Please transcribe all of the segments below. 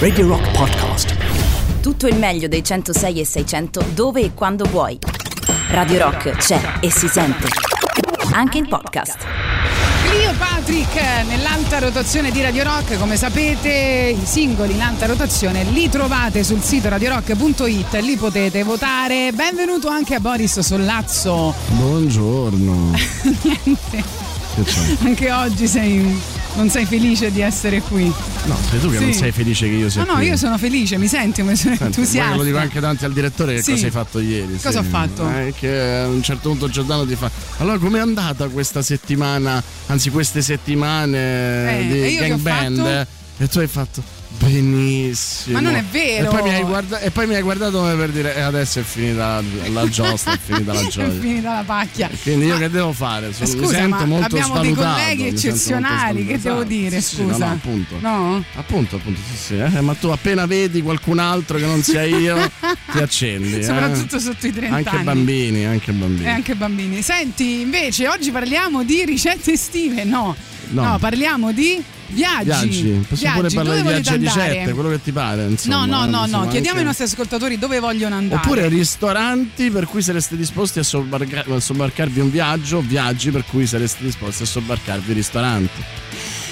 Radio Rock Podcast. Tutto il meglio dei 106 e 600 dove e quando vuoi. Radio Rock c'è e si sente. Anche in podcast. Clio Patrick nell'alta rotazione di Radio Rock, come sapete i singoli in alta rotazione li trovate sul sito radiorock.it, lì potete votare. Benvenuto anche a Boris Sollazzo. Buongiorno. Niente, Che c'è? anche oggi sei, non sei felice di essere qui. No, sei tu che Sì. non sei felice che io sia No, no, qui. io sono felice, mi senti, mi sono Senti, entusiasta. Lo dico anche davanti al direttore che Sì. cosa hai fatto ieri. Cosa sì. ho fatto? Eh, che a un certo punto Giordano ti fa Allora com'è andata questa settimana Anzi queste settimane Eh, di io che ho gang band fatto? eh? E tu hai fatto Benissimo Ma non è vero. E poi mi hai, guarda- e poi mi hai guardato come per dire E adesso è finita la giostra È finita la È gioia finita la pacchia. Quindi io che devo fare? Sono- mi Scusa, sento ma molto abbiamo dei svalutato, colleghi mi sento molto eccezionali, che devo dire, Sì, sì, scusa? no, no, appunto. No? Appunto, appunto, sì, sì. eh, Ma tu appena vedi qualcun altro che non sia io, ti accendi. eh. Soprattutto sotto i 30 Anche anni. bambini, anche bambini. E anche bambini. Senti, invece, oggi parliamo di ricette estive. No, no, No. parliamo di viaggi. Viaggi, possiamo pure Viaggi. parlare di Dove viaggi a volete andare? ricette, quello che ti pare. Insomma, No, no, eh, no, no. insomma, Chiediamo anche- ai nostri ascoltatori dove vogliono andare. Oppure ristoranti per cui sareste disposti a sobbarca- a sobbarcarvi un viaggio, viaggi per cui sareste disposti a sobbarcarvi ristoranti.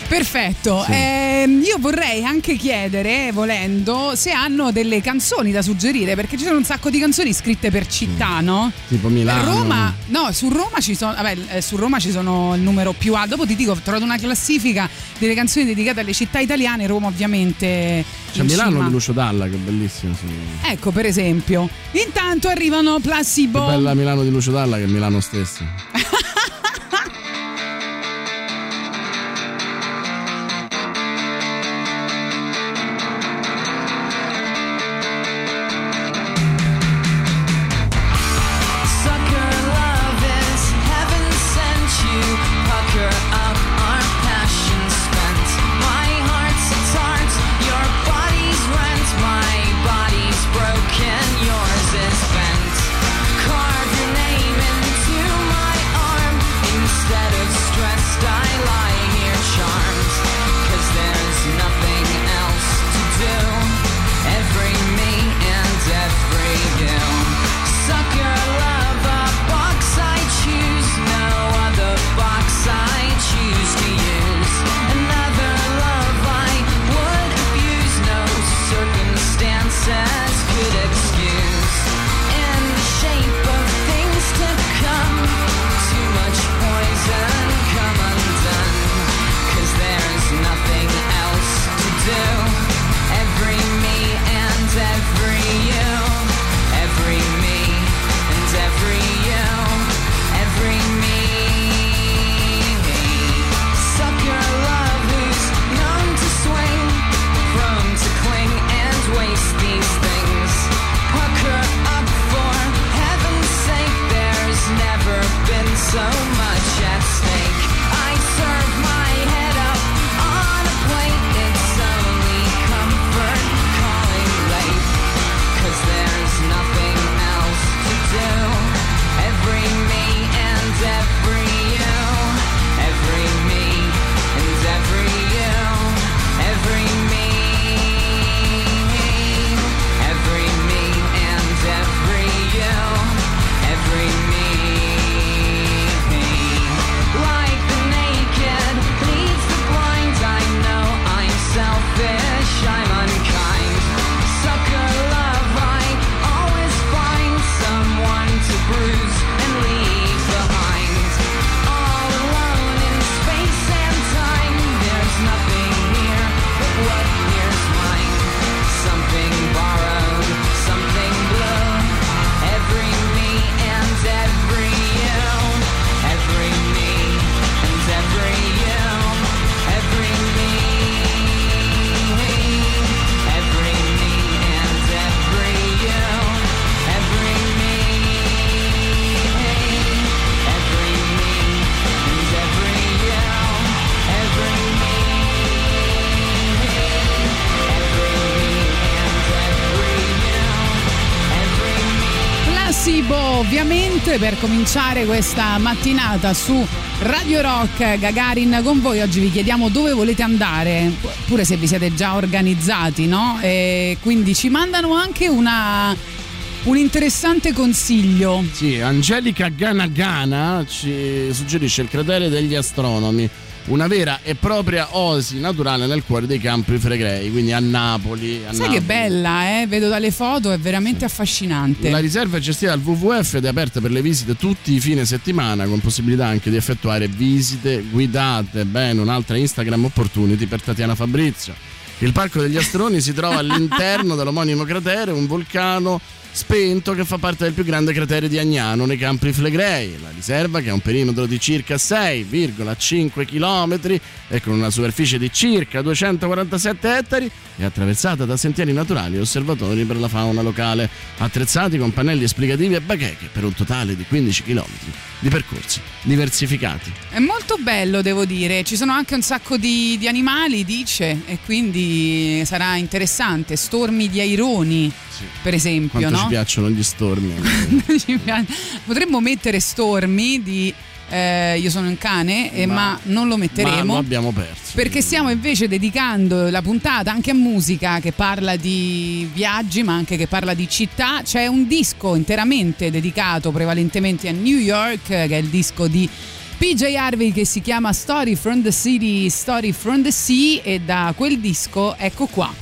Perfetto. Sì. Ehm, io vorrei anche chiedere, volendo, se hanno delle canzoni da suggerire, perché ci sono un sacco di canzoni scritte per città, no? Tipo Milano. Roma, no, su Roma ci sono, vabbè, eh, su Roma ci sono il numero più alto. Dopo ti dico, ho trovato una classifica delle canzoni dedicate alle città italiane. Roma, ovviamente. C'è Milano cima. di Lucio Dalla, che è bellissimo. Sì. Ecco, per esempio. Intanto arrivano Che Placebo. bella Milano di Lucio Dalla che è Milano stesso. per cominciare questa mattinata su Radio Rock Gagarin con voi. Oggi vi chiediamo dove volete andare, pure se vi siete già organizzati, no? E quindi ci mandano anche una, un interessante consiglio. Sì, Angelica Ganagana ci suggerisce il cratere degli astronomi, una vera e propria oasi naturale nel cuore dei Campi Flegrei, quindi a Napoli. A Sai Napoli. che bella, eh? Vedo dalle foto, è veramente affascinante. La riserva è gestita dal WWF ed è aperta per le visite tutti i fine settimana, con possibilità anche di effettuare visite guidate. Bene, un'altra Instagram opportunity per Tatiana Fabrizio. Il parco degli Astroni si trova all'interno dell'omonimo cratere, un vulcano spento che fa parte del più grande cratere di Agnano nei Campi Flegrei. La riserva, che ha un perimetro di circa 6,5 km e con una superficie di circa 247 ettari, è attraversata da sentieri naturali e osservatori per la fauna locale, attrezzati con pannelli esplicativi e bacheche per un totale di 15 km di percorsi diversificati. È molto bello, devo dire. Ci sono anche un sacco di, di animali, dice, e quindi sarà interessante. Stormi di aironi, per esempio, Quanto no? ci piacciono gli stormi. Potremmo mettere stormi di eh, Io sono un cane, eh, ma, Ma- non lo Ma metteremo. lo abbiamo perso. Perché stiamo invece dedicando la puntata anche a musica che parla di viaggi ma anche che parla di città. C'è un disco interamente dedicato prevalentemente a New York, che è il disco di PJ Harvey che si chiama Story from the City, Story from the Sea e da quel disco ecco qua.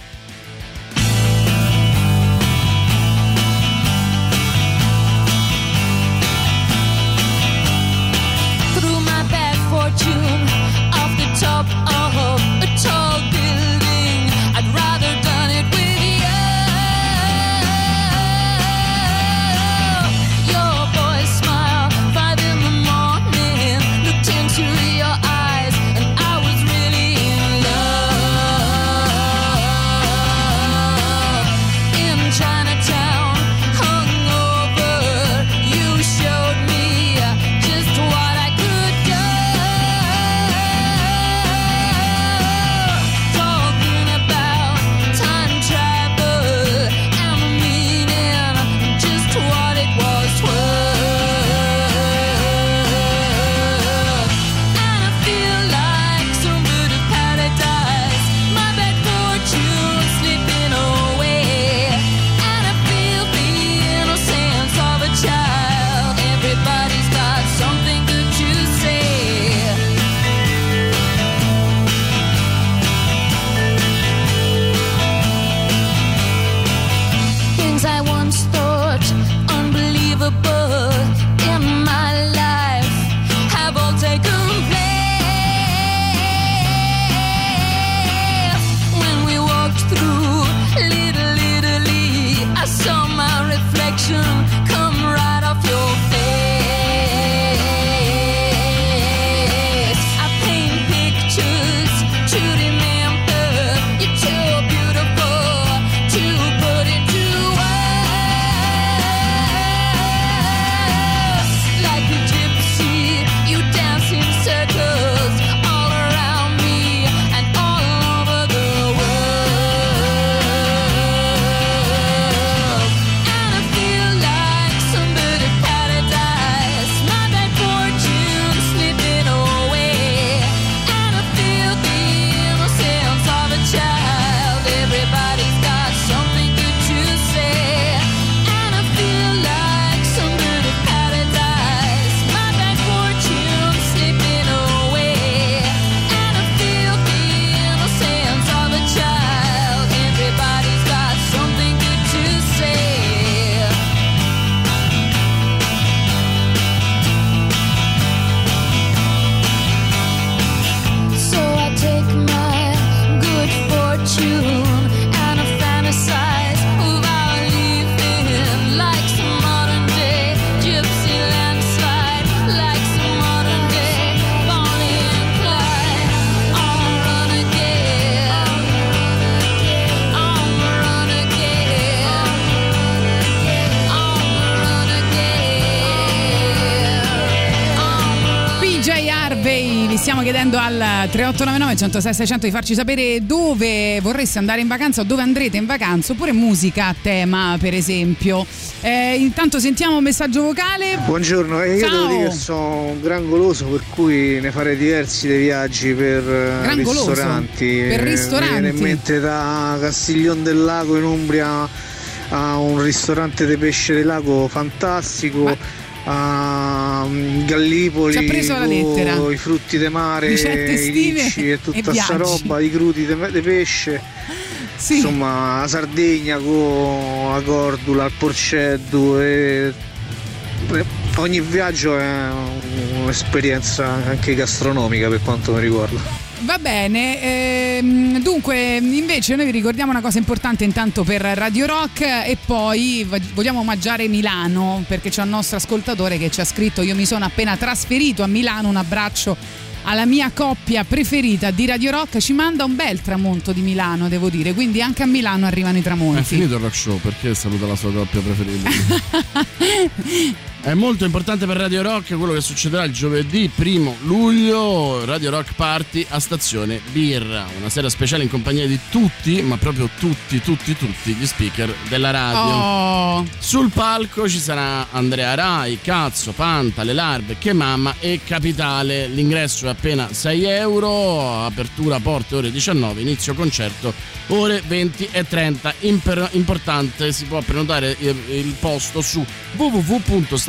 106 600 di farci sapere dove vorreste andare in vacanza o dove andrete in vacanza oppure musica a tema per esempio. Eh, intanto sentiamo un messaggio vocale. Buongiorno, eh, io Ciao. devo dire che sono un gran goloso per cui ne farei diversi dei viaggi per eh, Gran ristoranti. Per ristoranti? Mi viene in mente da Castiglion del Lago in Umbria a un ristorante di pesce del lago fantastico. Ma- A mm, Gallipoli Ci ha preso la lettera. con i frutti di mare, i ricci e tutta sta viaggi. roba, i crudi di pesce. Sì. Insomma, la Sardegna con la cordula, il porceddu e ogni viaggio è un'esperienza anche gastronomica per quanto mi riguarda. Va bene, ehm, dunque invece noi vi ricordiamo una cosa importante intanto per Radio Rock e poi vogliamo omaggiare Milano perché c'è un nostro ascoltatore che ci ha scritto io mi sono appena trasferito a Milano, un abbraccio alla mia coppia preferita di Radio Rock, ci manda un bel tramonto di Milano devo dire, quindi anche a Milano arrivano i È tramonti. finito il rock show, perché saluta la sua coppia preferita? È molto importante per Radio Rock quello che succederà il giovedì 1 luglio, Radio Rock Party a Stazione Birra, una sera speciale in compagnia di tutti, ma proprio tutti, tutti, tutti gli speaker della radio. Oh, Sul palco ci sarà Andrea Rai, Cazzo, Panta, Le Larve, Che Mamma e Capitale. L'ingresso è appena 6 euro, apertura porte ore 19, inizio concerto ore 20 e 30. Imper- importante, si può prenotare il, il posto su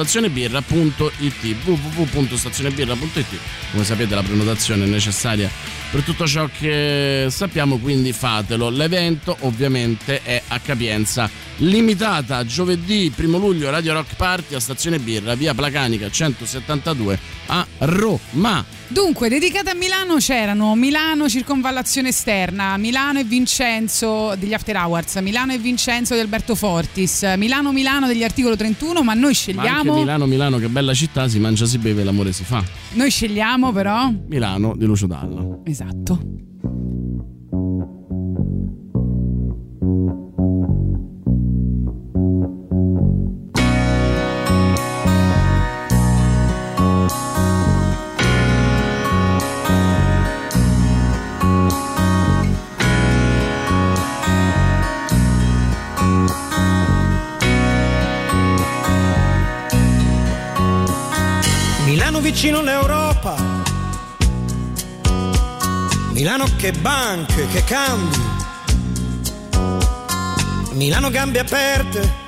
www.stazionebirra.it www.stazionebirra.it Come sapete la prenotazione è necessaria per tutto ciò che sappiamo, quindi fatelo. L'evento ovviamente è a capienza limitata giovedì 1 luglio Radio Rock Party a Stazione Birra, via Placanica 172 a Roma. Dunque, dedicate a Milano c'erano Milano Circonvallazione Esterna, Milano e Vincenzo degli After Hours, Milano e Vincenzo di Alberto Fortis, Milano Milano degli articolo 31, ma noi Ma anche scegliamo, Milano, Milano, che bella città, si mangia, si beve, l'amore si fa. Noi scegliamo però, Milano di Lucio Dalla. esatto. Che banche, che cambi. Milano gambe aperte.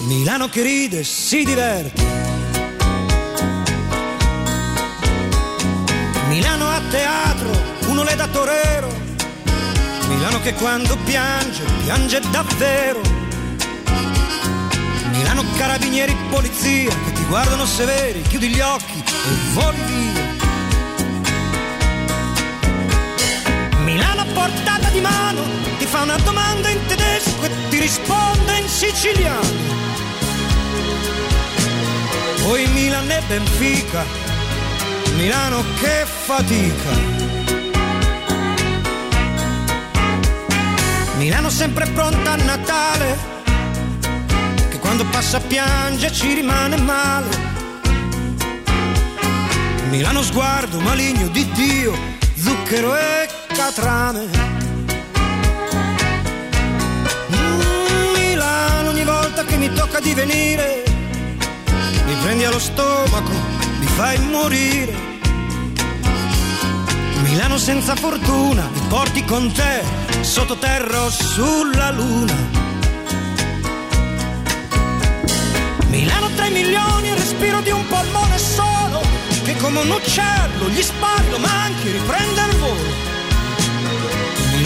Milano che ride, si diverte. Milano a teatro, uno le da torero. Milano che quando piange, piange davvero. Milano carabinieri polizia che ti guardano severi, chiudi gli occhi e voli via. Portata di mano ti fa una domanda in tedesco e ti risponde in siciliano. Poi Milan e Benfica, Milano che fatica. Milano sempre pronta a Natale che quando passa piange ci rimane male. Milano sguardo maligno di Dio, zucchero e catrame. Mm, Milano ogni volta che mi tocca di venire, mi prendi allo stomaco, mi fai morire. Milano senza fortuna, mi porti con te, sottoterra o sulla luna. Milano 3 milioni, il respiro di un polmone solo, che come un uccello gli spari, lo manchi, riprende il volo.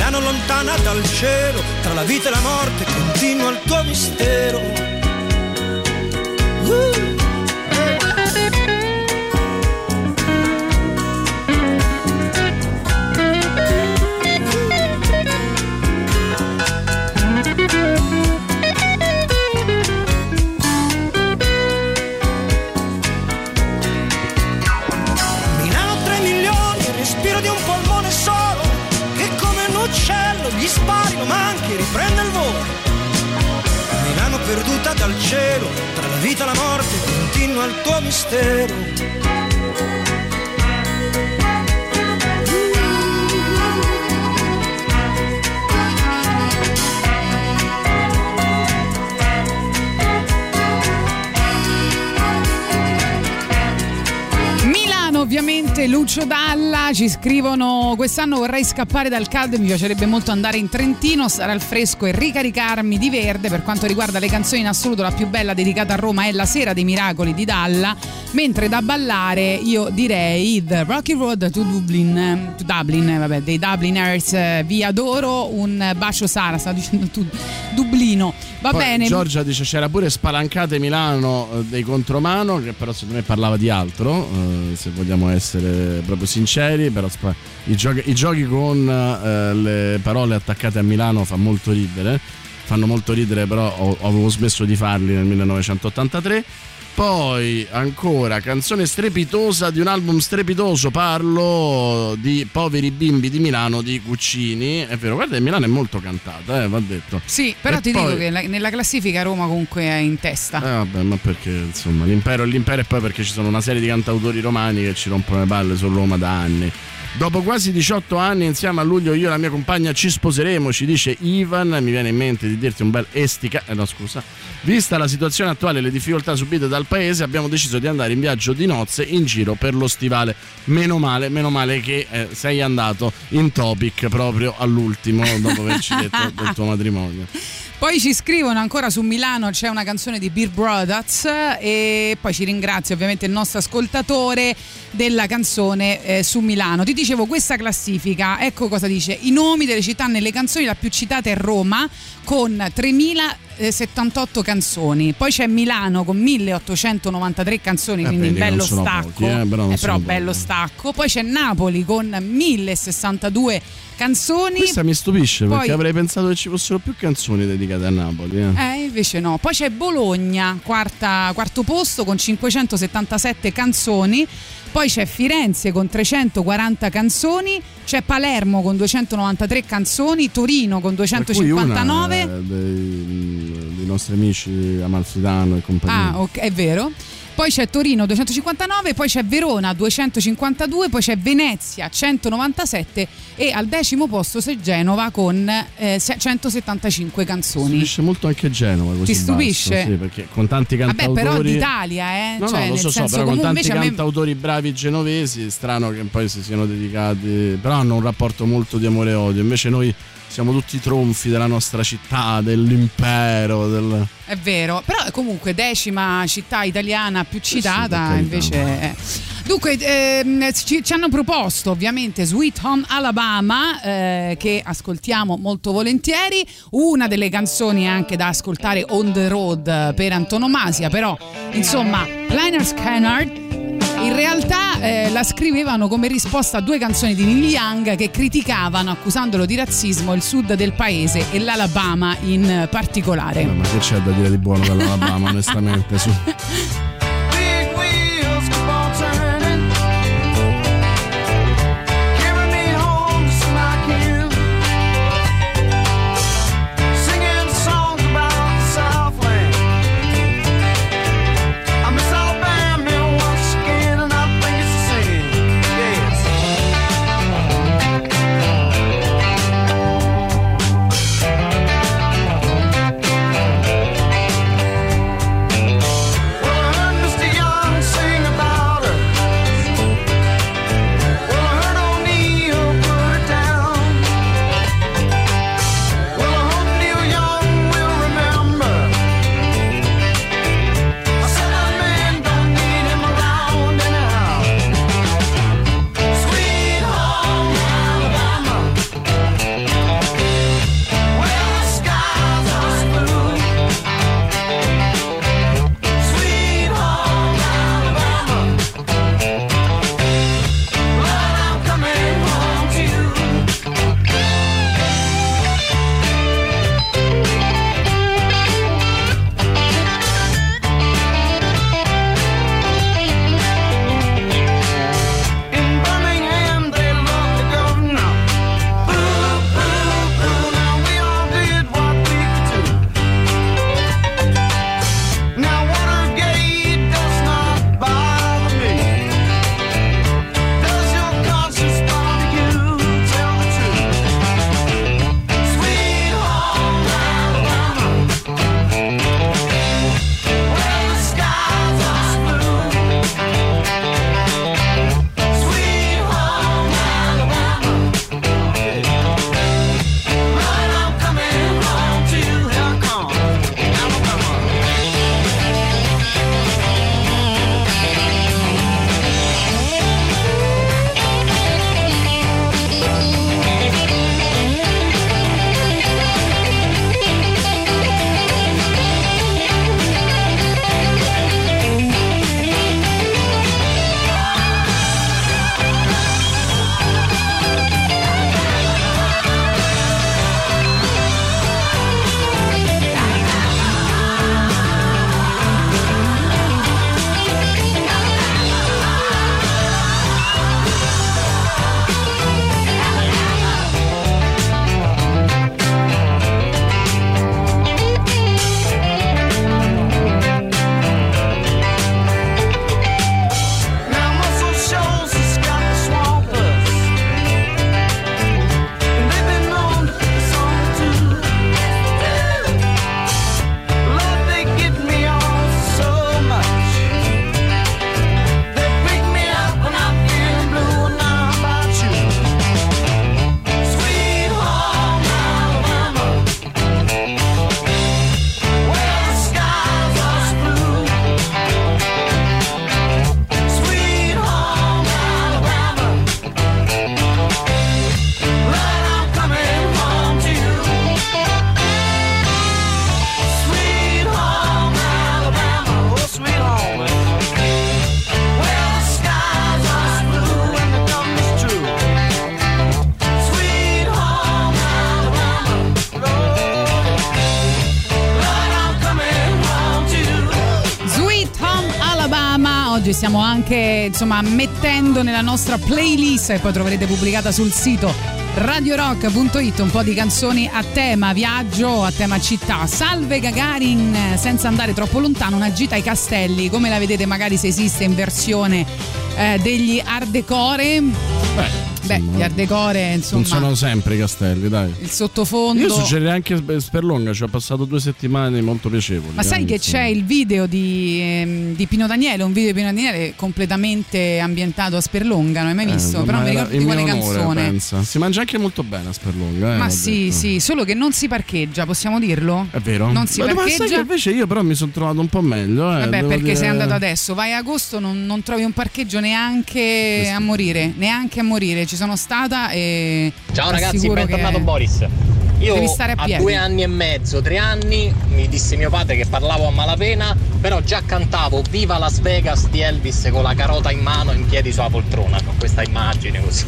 Milano lontana dal cielo, tra la vita e la morte, continua il tuo mistero. Uh. Dal cielo, tra la vita e la morte, continua il tuo mistero. Buonanotte Lucio Dalla, ci scrivono quest'anno vorrei scappare dal caldo e mi piacerebbe molto andare in Trentino, stare al fresco e ricaricarmi di verde. Per quanto riguarda le canzoni in assoluto la più bella dedicata a Roma è La Sera dei Miracoli di Dalla, mentre da ballare io direi The Rocky Road to Dublin, to Dublin eh, vabbè, dei Dubliners, eh, vi adoro, un bacio Sara, sta dicendo tu, Dublino. Va Poi bene. Giorgia dice c'era pure Spalancate Milano eh, dei contromano, che però secondo me parlava di altro, eh, se vogliamo essere proprio sinceri, però i, giochi, i giochi con eh, le parole attaccate a Milano fa molto ridere, fanno molto ridere però ho- avevo smesso di farli nel 1983. Poi ancora canzone strepitosa di un album strepitoso, parlo di Poveri bimbi di Milano di Guccini. È vero, guarda, Milano è molto cantata, eh, va detto. Sì, però E ti poi- dico che la- nella classifica Roma comunque è in testa. Eh vabbè, ma perché insomma l'impero è l'impero e poi perché ci sono una serie di cantautori romani che ci rompono le palle su Roma da anni. Dopo quasi 18 anni insieme a luglio io e la mia compagna ci sposeremo, ci dice Ivan, mi viene in mente di dirti un bel estica, eh no scusa, vista la situazione attuale e le difficoltà subite dal paese abbiamo deciso di andare in viaggio di nozze in giro per lo stivale. Meno male, meno male che eh, sei andato in topic proprio all'ultimo dopo averci detto del tuo matrimonio. Poi ci scrivono ancora su Milano c'è una canzone di Beer Brothers e poi ci ringrazio ovviamente il nostro ascoltatore della canzone eh, su Milano. Ti dicevo questa classifica, ecco cosa dice, i nomi delle città nelle canzoni, la più citata è Roma con 3078 canzoni, poi c'è Milano con 1893 canzoni, Eh, quindi vedi, bello stacco, pochi, eh, però Eh, però bello stacco, poi c'è Napoli con 1062 canzoni. Questa mi stupisce Poi- perché avrei pensato che ci fossero più canzoni dedicate a Napoli. eh. Eh, invece no. Poi c'è Bologna, quarta- quarto posto con 577 canzoni. Poi c'è Firenze con 340 canzoni, c'è Palermo con 293 canzoni, Torino con Tra cui 259. una, eh, dei, dei nostri amici Amalfitano e compagnia. Ah, ok, è vero. Poi c'è Torino 259, poi c'è Verona 252, poi c'è Venezia 197 e al decimo posto c'è Genova con eh, se- 175 Mi canzoni. stupisce molto anche Genova così Ti stupisce? basso, sì, perché con tanti Vabbè, cantautori però d'Italia, eh? No, cioè, no, lo so, so, però con tanti a me- cantautori bravi genovesi, strano che poi si siano dedicati, però hanno un rapporto molto di amore e odio, invece noi siamo tutti tronfi della nostra città, dell'impero, del... È vero, però comunque decima città italiana più citata carità. invece è. Dunque, ehm, ci, ci hanno proposto ovviamente Sweet Home Alabama, eh, che ascoltiamo molto volentieri, una delle canzoni anche da ascoltare on the road per antonomasia, però insomma, Liner Scanner in realtà eh, la scrivevano come risposta a due canzoni di Neil Young che criticavano, accusandolo di razzismo, il sud del paese e l'Alabama in particolare. Ma che c'è da dire di buono dall'Alabama, onestamente? Su. insomma mettendo nella nostra playlist e poi troverete pubblicata sul sito radiorock.it un po' di canzoni a tema viaggio, a tema città. Salve Gagarin, senza andare troppo lontano, una gita ai castelli, come la vedete magari se esiste in versione eh, degli Ardecore. Beh, Beh, insomma, gli Ardecore, insomma, funzionano sempre i castelli, dai. il sottofondo. Io suggerirei anche Sp- Sperlonga, ci ho passato due settimane molto piacevoli. Ma sai eh, che insomma. c'è il video di, ehm, di Pino Daniele, un video di Pino Daniele completamente ambientato a Sperlonga, non hai mai Eh, visto? Però non mi ricordo di quale onore, canzone. pensa. Si mangia anche molto bene a Sperlonga. Eh, Ma sì, detto. sì, solo che non si parcheggia, possiamo dirlo? È vero? Non si ma, ma sai che parcheggia. invece io però mi sono trovato un po' meglio. Eh, Vabbè, perché dire- sei andato adesso, vai a agosto, non, non trovi un parcheggio neanche Questo- a morire, neanche a morire. Ci sono stata e. Ciao ragazzi, bentornato che- Boris. Io Devi stare a a due anni e mezzo, tre anni, mi disse mio padre che parlavo a malapena, però già cantavo Viva Las Vegas di Elvis con la carota in mano in piedi sulla poltrona, con questa immagine così.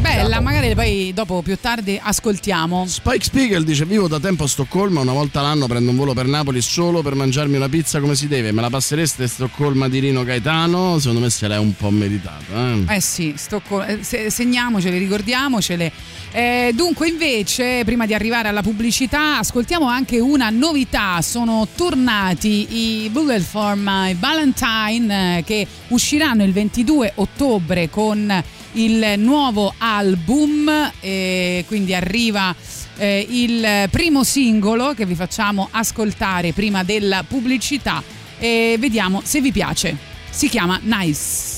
Bella, Ciao. magari poi dopo più tardi ascoltiamo. Spike Spiegel dice: Vivo da tempo a Stoccolma, una volta l'anno prendo un volo per Napoli solo per mangiarmi una pizza come si deve. Me la passereste Stoccolma di Rino Gaetano? Secondo me se l'è un po' meritata. Eh? Eh sì, Stoccolma, eh, se- segniamocele, ricordiamocele. Eh, dunque, invece, prima di arrivare alla pubblicità, ascoltiamo anche una novità. Sono tornati i Bullet for My Valentine eh, che usciranno il 22 ottobre con il nuovo album. e quindi arriva eh, il primo singolo che vi facciamo ascoltare prima della pubblicità. E vediamo se vi piace. Si chiama Nice. Nice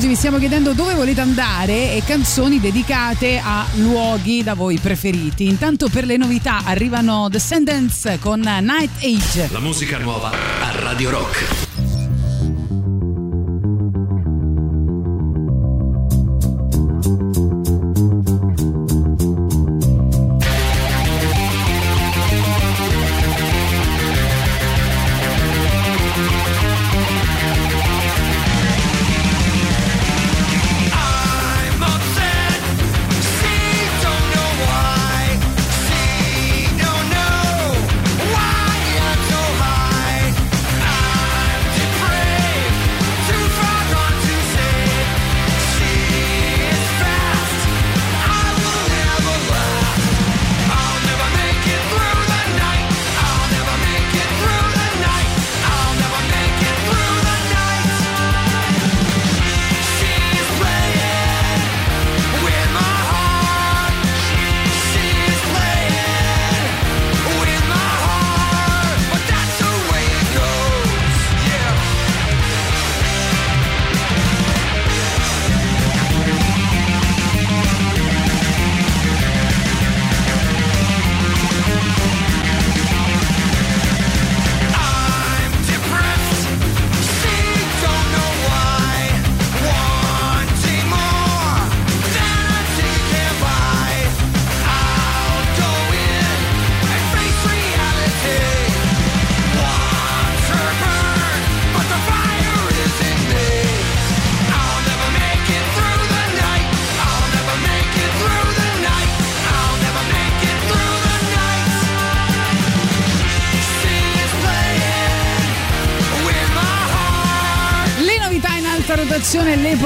oggi vi stiamo chiedendo dove volete andare e canzoni dedicate a luoghi da voi preferiti. Intanto per le novità arrivano Descendants con Night Age. La musica nuova a Radio Rock.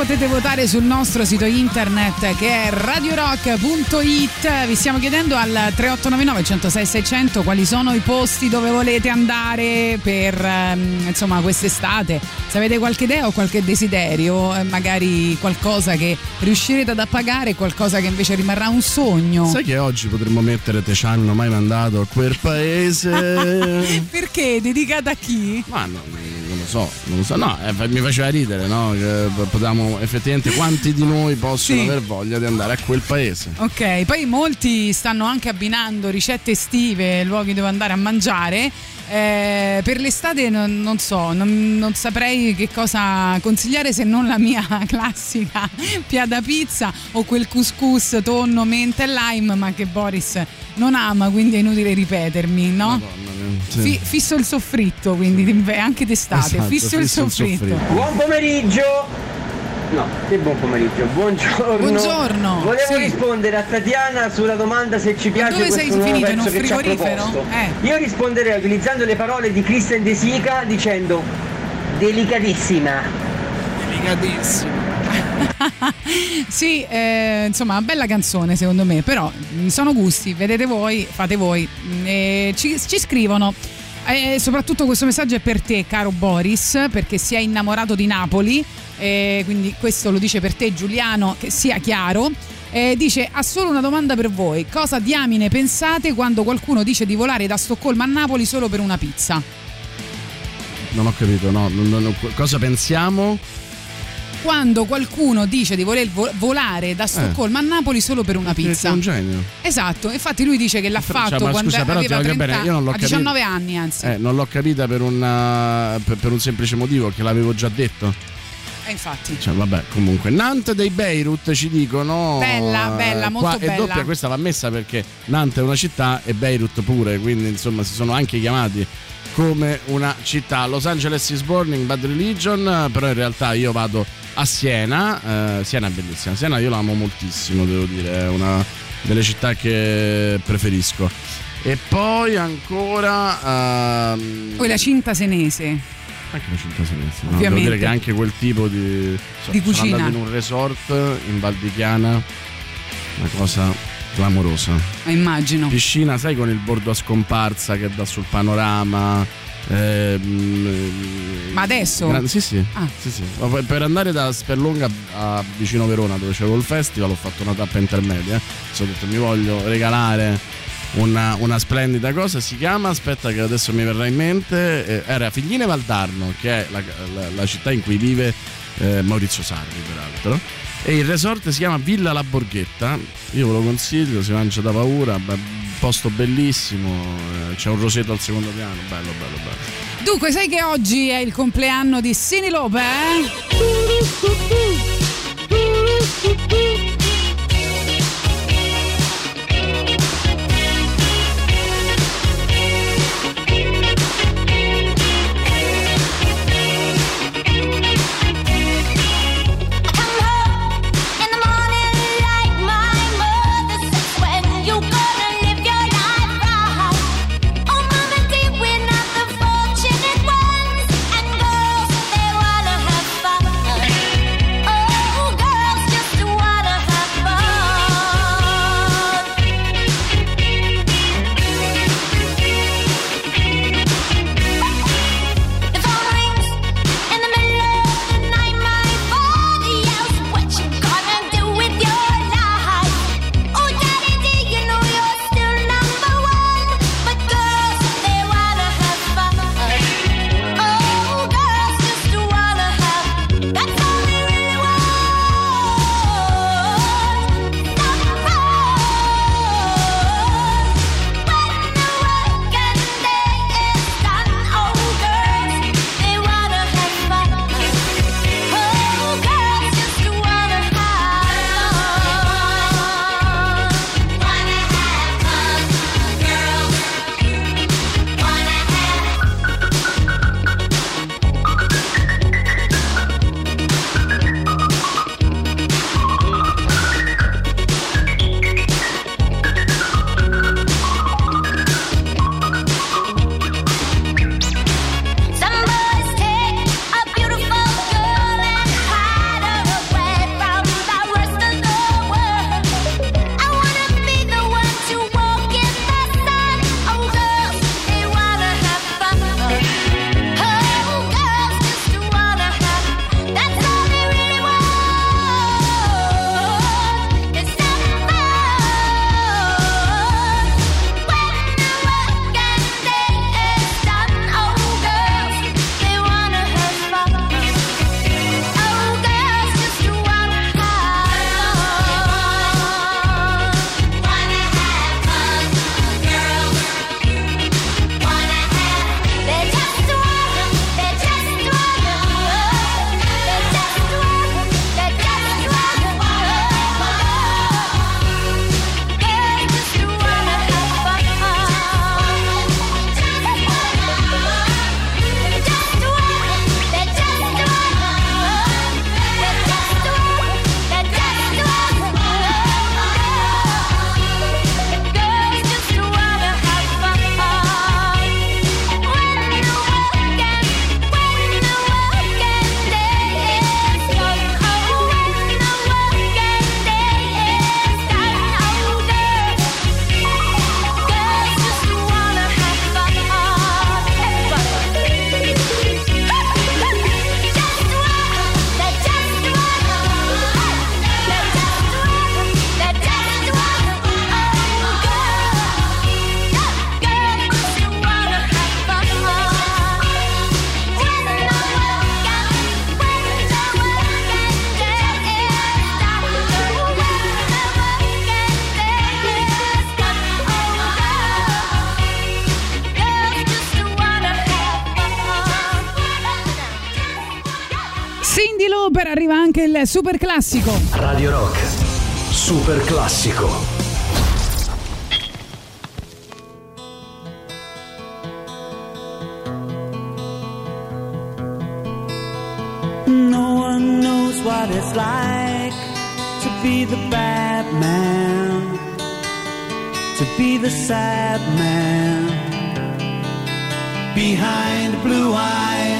Potete votare sul nostro sito internet che è radiorock.it. Vi stiamo chiedendo al 3899 106 600 quali sono i posti dove volete andare per ehm, insomma quest'estate. Se avete qualche idea o qualche desiderio, eh, magari qualcosa che riuscirete ad appagare qualcosa che invece rimarrà un sogno. Sai che oggi potremmo mettere Te ci hanno mai mandato a quel paese? Perché? Dedicata a chi? Ma no, non lo so, non lo so. No, eh, mi faceva ridere, no? Che potevamo effettivamente quanti di noi possono Sì. aver voglia di andare a quel paese. Ok, poi molti stanno anche abbinando ricette estive, luoghi dove andare a mangiare. Eh, per l'estate non, non so, non, non saprei che cosa consigliare se non la mia classica piada pizza o quel couscous tonno, menta e lime, ma che Boris non ama, quindi è inutile ripetermi, no? Madonna sì. Fi- fisso il soffritto, quindi d'inve- anche d'estate, Esatto, fisso, il fisso il soffritto. soffritto. Buon pomeriggio! No, che buon pomeriggio, buongiorno. Buongiorno, Volevo sì. rispondere a Tatiana sulla domanda se ci piace dove questo sei nuovo finito? In un frigorifero? Eh. Io risponderei utilizzando le parole di Christian De Sica dicendo delicatissima. Sì, eh, insomma, una bella canzone secondo me, però mh, sono gusti, vedete voi, fate voi. Mm, e ci, ci scrivono. Eh, soprattutto questo messaggio è per te, caro Boris, perché si è innamorato di Napoli. eh, quindi questo lo dice per te, Giuliano, che sia chiaro. Eh, dice: Ha solo una domanda per voi. Cosa diamine pensate quando qualcuno dice di volare da Stoccolma a Napoli solo per una pizza? Non ho capito, no. non- non- cosa pensiamo? Quando qualcuno dice di voler vo- volare da Stoccolma a Napoli solo per una pizza. un genio. Esatto, infatti lui dice che l'ha Cioè, fatto quando scusa, però aveva voglio 30 bene, io non l'ho a 19 capito. anni anzi. Eh, non l'ho capita per, una- per, per un semplice motivo che l'avevo già detto. Eh, infatti. Cioè, vabbè, comunque. Nantes dei Beirut ci dicono. Bella, eh, bella, molto qua bella. È doppia, questa va messa perché Nantes è una città e Beirut pure, quindi insomma si sono anche chiamati come una città. Los Angeles is born in Bad Religion, però in realtà io vado a Siena. eh, Siena è bellissima. Siena io la amo moltissimo, devo dire, è una delle città che preferisco. E poi ancora. ehm, Poi la cinta senese. anche la cinta senese. No, devo Ovviamente. dire che anche quel tipo di. so- Di sono cucina. andato in un resort in Val di Chiana. Una cosa clamorosa. Immagino. Piscina, sai, con il bordo a scomparsa che dà sul panorama. Ehm, Ma adesso? Gran- sì, sì. Ah. sì, sì. Per andare da Sperlonga a vicino Verona, dove c'avevo il festival, ho fatto una tappa intermedia. Mi sono detto mi voglio regalare una, una, splendida cosa. Si chiama, aspetta che adesso mi verrà in mente, eh, era Figline Valdarno, che è la, la, la città in cui vive eh, Maurizio Sarri, peraltro e il resort si chiama Villa La Borghetta. Io ve lo consiglio, si mangia da paura. Posto bellissimo, eh, c'è un roseto al secondo piano, bello, bello, bello. Dunque, sai che oggi è il compleanno di Sini Lope? Eh? Super Classico. Radio Rock, Super Classico. No one knows what it's like to be the bad man, to be the sad man behind blue eyes.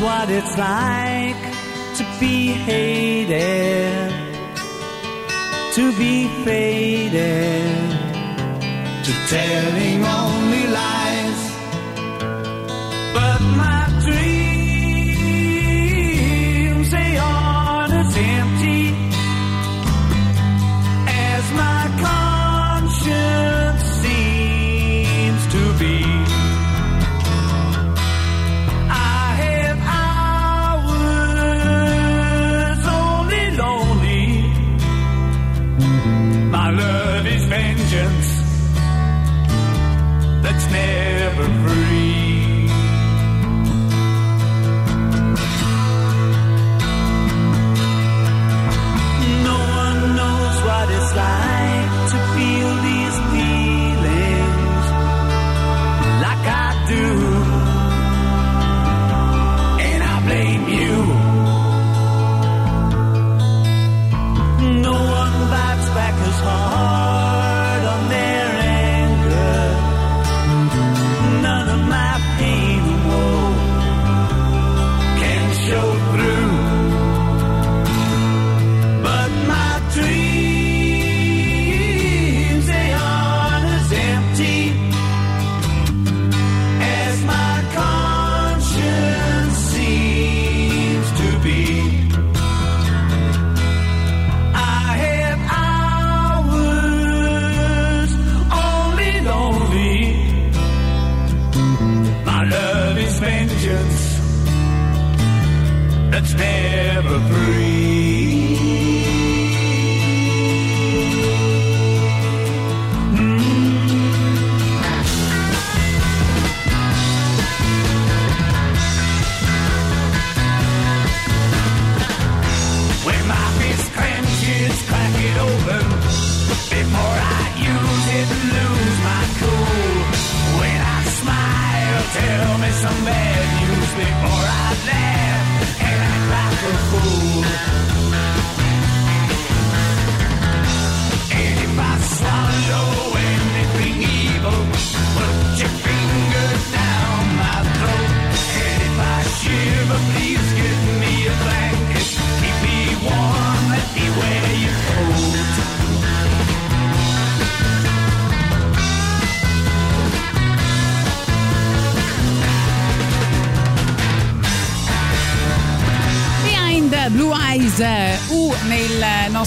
what it's like to be hated, to be faded, to telling all.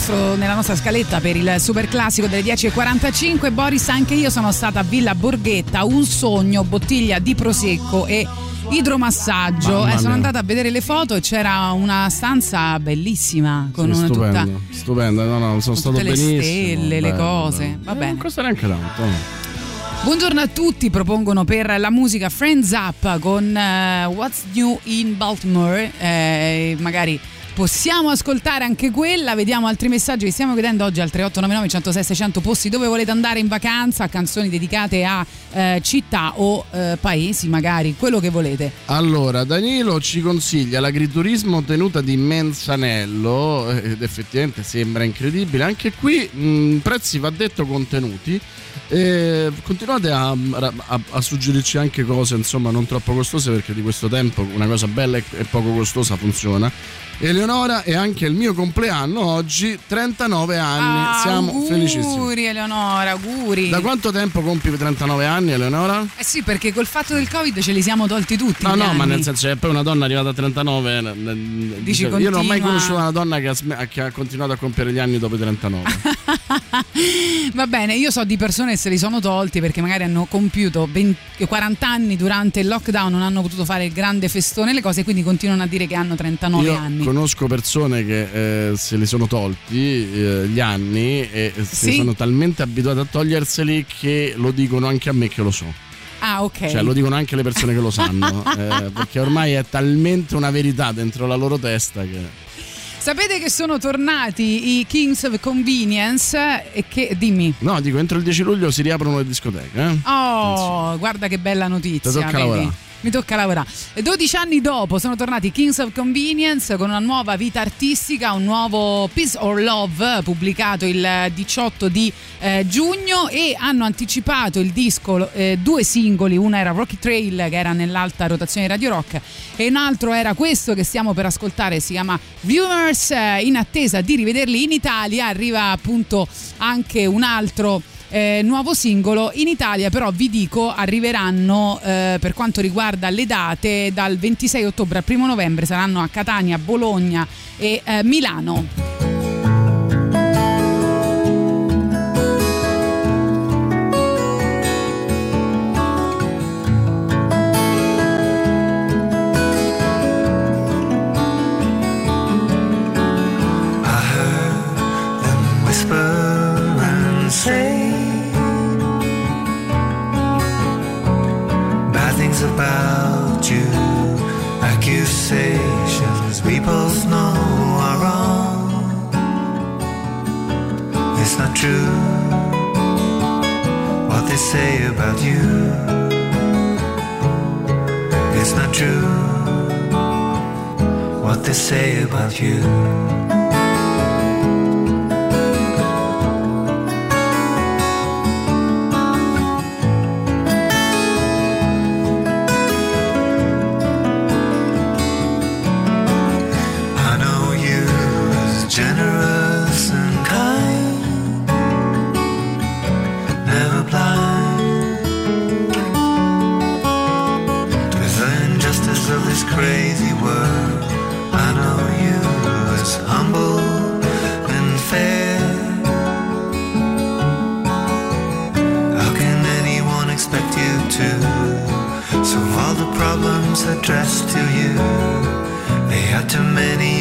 Nostro- nella nostra scaletta per il super classico delle 10.45 Boris anche io sono stata a Villa Borghetta un sogno bottiglia di prosecco e idromassaggio Eh, sono andata a vedere le foto e c'era una stanza bellissima con Sì, una tutta stupendo, stupendo, no, no, sono stato tutte le benissimo. stelle, le bello, cose. bello. Va Eh, bene. Non costa neanche tanto. Buongiorno a tutti, propongono per la musica Friends Up con eh, What's New in Baltimore, Eh, magari possiamo ascoltare anche quella, vediamo altri messaggi che stiamo chiedendo oggi al 3899 106 600 posti dove volete andare in vacanza, canzoni dedicate a eh, città o eh, paesi magari, quello che volete. Allora, Danilo ci consiglia l'agriturismo tenuta di Mensanello eh, ed effettivamente sembra incredibile. Anche qui mh, prezzi va detto contenuti. E continuate a, a- a suggerirci anche cose insomma non troppo costose perché di questo tempo una cosa bella e poco costosa funziona. Eleonora è anche il mio compleanno oggi, 39 anni, Ah, siamo auguri, felicissimi. Eleonora, auguri. Da quanto tempo compi 39 anni Eleonora? Eh sì, perché col fatto del Covid ce li siamo tolti tutti. No, gli no, ma anni. nel senso che poi una donna arrivata a 39. n- n- Dici, dice- io non ho mai continua- conosciuto una donna che ha, che ha continuato a compiere gli anni dopo i 39. Va bene, io so di persone che se li sono tolti perché magari hanno compiuto 20 40 anni durante il lockdown, non hanno potuto fare il grande festone, le cose, quindi continuano a dire che hanno 39 Io anni. Conosco persone che eh, se li sono tolti eh, gli anni e Sì? si sono talmente abituate a toglierseli che lo dicono anche a me che lo so. Ah, ok. Cioè lo dicono anche le persone che lo sanno. eh, perché ormai è talmente una verità dentro la loro testa che. Sapete che sono tornati i Kings of Convenience e che dimmi. No, dico, entro il 10 luglio si riaprono le discoteche. Eh? Oh, guarda che bella notizia. Ti tocca vedi? lavorare. Mi tocca lavorare. 12 anni dopo sono tornati Kings of Convenience con una nuova vita artistica, un nuovo Peace or Love pubblicato il 18 di eh, giugno e hanno anticipato il disco, eh, due singoli, una era Rocky Trail che era nell'alta rotazione di Radio Rock e un altro era questo che stiamo per ascoltare, si chiama Viewers, eh, in attesa di rivederli in Italia, arriva appunto anche un altro eh, nuovo singolo. In Italia però vi dico arriveranno eh, per quanto riguarda le date dal 26 ottobre al 1 novembre saranno a Catania, Bologna e eh, Milano. True what they say about you. It's not true what they say about you. Addressed to you? They are too many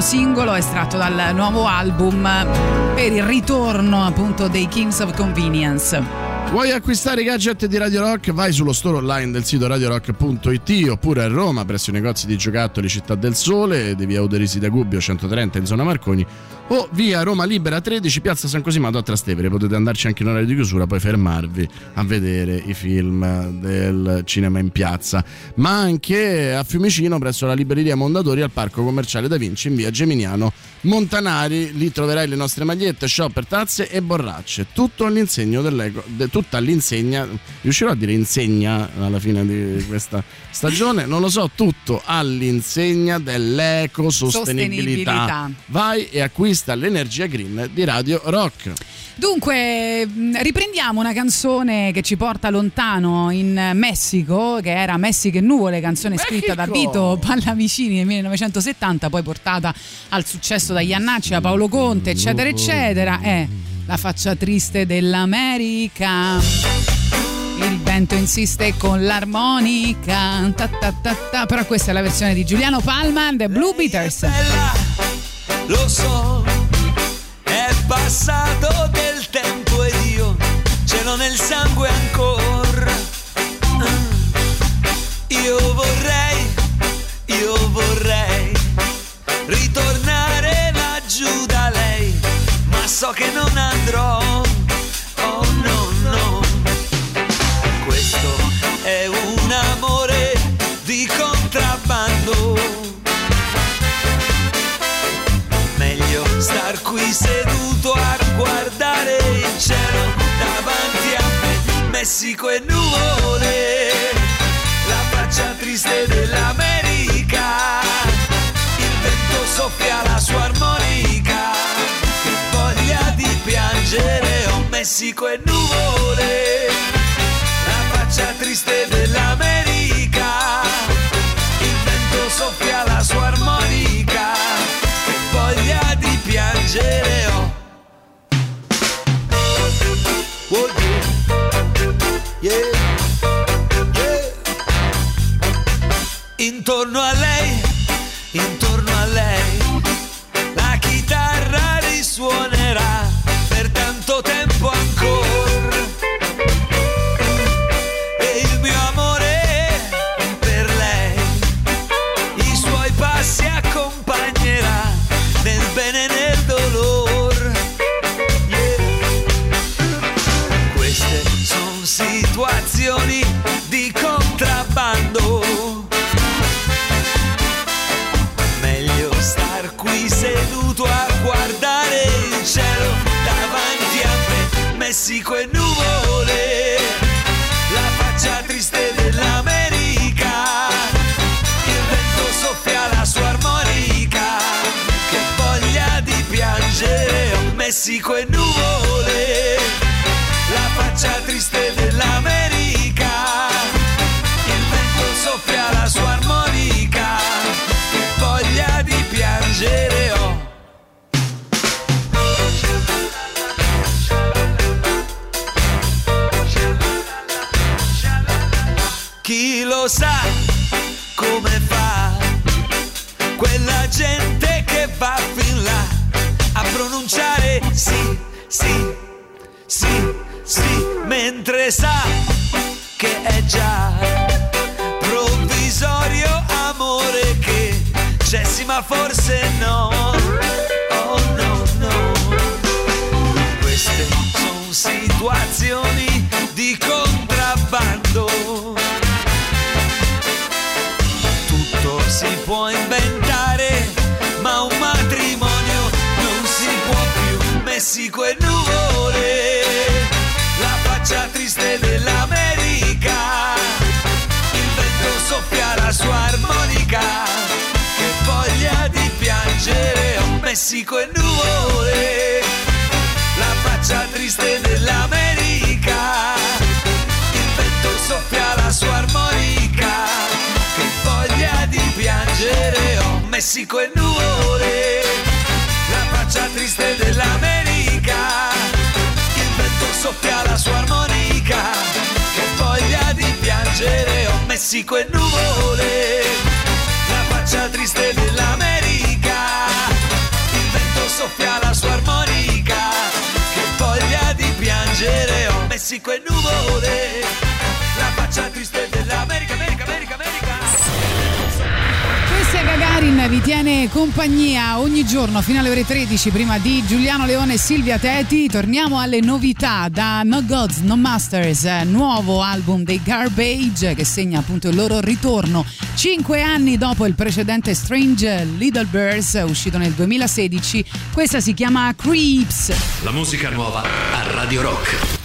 singolo estratto dal nuovo album per il ritorno appunto dei Kings of Convenience. Vuoi acquistare i gadget di Radio Rock? Vai sullo store online del sito radiorock.it oppure a Roma presso i negozi di giocattoli Città del Sole di via Uderisi da Gubbio 130 in zona Marconi o via Roma Libera 13 piazza San Cosimato a Trastevere. Potete andarci anche in orario di chiusura, poi fermarvi a vedere i film del cinema in piazza, ma anche a Fiumicino presso la libreria Mondadori al Parco Commerciale Da Vinci in via Geminiano Montanari. Lì troverai le nostre magliette, shopper, tazze e borracce. Tutto all'insegno dell'eco, de, tutta all'insegna. Riuscirò a dire insegna alla fine di questa stagione? Non lo so, tutto all'insegna dell'ecosostenibilità. Sostenibilità. Vai e acquista l'energia green di Radio Rock. Dunque, mh, riprendiamo una canzone che ci porta lontano in Messico, che era Messico e nuvole, canzone scritta da Vito Pallavicini nel 1970, poi portata al successo da Iannacci, da Paolo Conte, eccetera, eccetera. È la faccia triste dell'America. Il vento insiste con l'armonica. Ta ta ta ta. Però questa è la versione di Giuliano Palma, The Blue Beaters. Lo so, è passato del tempo ed io ce l'ho nel sangue ancora. Ah. Io vorrei, io vorrei ritornare laggiù da lei, ma so che non andrò. Cielo davanti a me, Messico e nuvole, la faccia triste dell'America, il vento soffia la sua armonica, che voglia di piangere, oh Messico e nuvole, la faccia triste dell'America, il vento soffia la sua armonica, che voglia di piangere, Intorno a lei, intorno a lei, la chitarra risuonerà Messico e nuvole, la faccia triste dell'America. Il vento soffia la sua armonica, che voglia di piangere, oh. Chi lo sa come fa quella gente che va fin là pronunciare sì, sì, sì, sì, mentre sa che è già provvisorio amore che c'è sì ma forse no. Oh no, no. Queste sono situazioni di contrabbando. Messico e nuvole, la faccia triste dell'America. Il vento soffia la sua armonica, che voglia di piangere. Oh, Messico e nuvole, la faccia triste dell'America. Il vento soffia la sua armonica, che voglia di piangere. Oh, Messico e nuvole, la faccia triste dell'America. Il vento soffia la sua armonica, che voglia di piangere. Oh, Messico e nuvole, la faccia triste dell'America. Il vento soffia la sua armonica, che voglia di piangere. Ho Messico e nuvole, la faccia triste dell'America, America, America, America. Questa Gagarin vi tiene compagnia ogni giorno fino alle ore 13 prima di Giuliano Leone e Silvia Teti. Torniamo alle novità da No Gods, No Masters, eh, nuovo album dei Garbage che segna appunto il loro ritorno cinque anni dopo il precedente Strange Little Birds uscito nel 2016. Questa si chiama Creeps. La musica nuova a Radio Rock.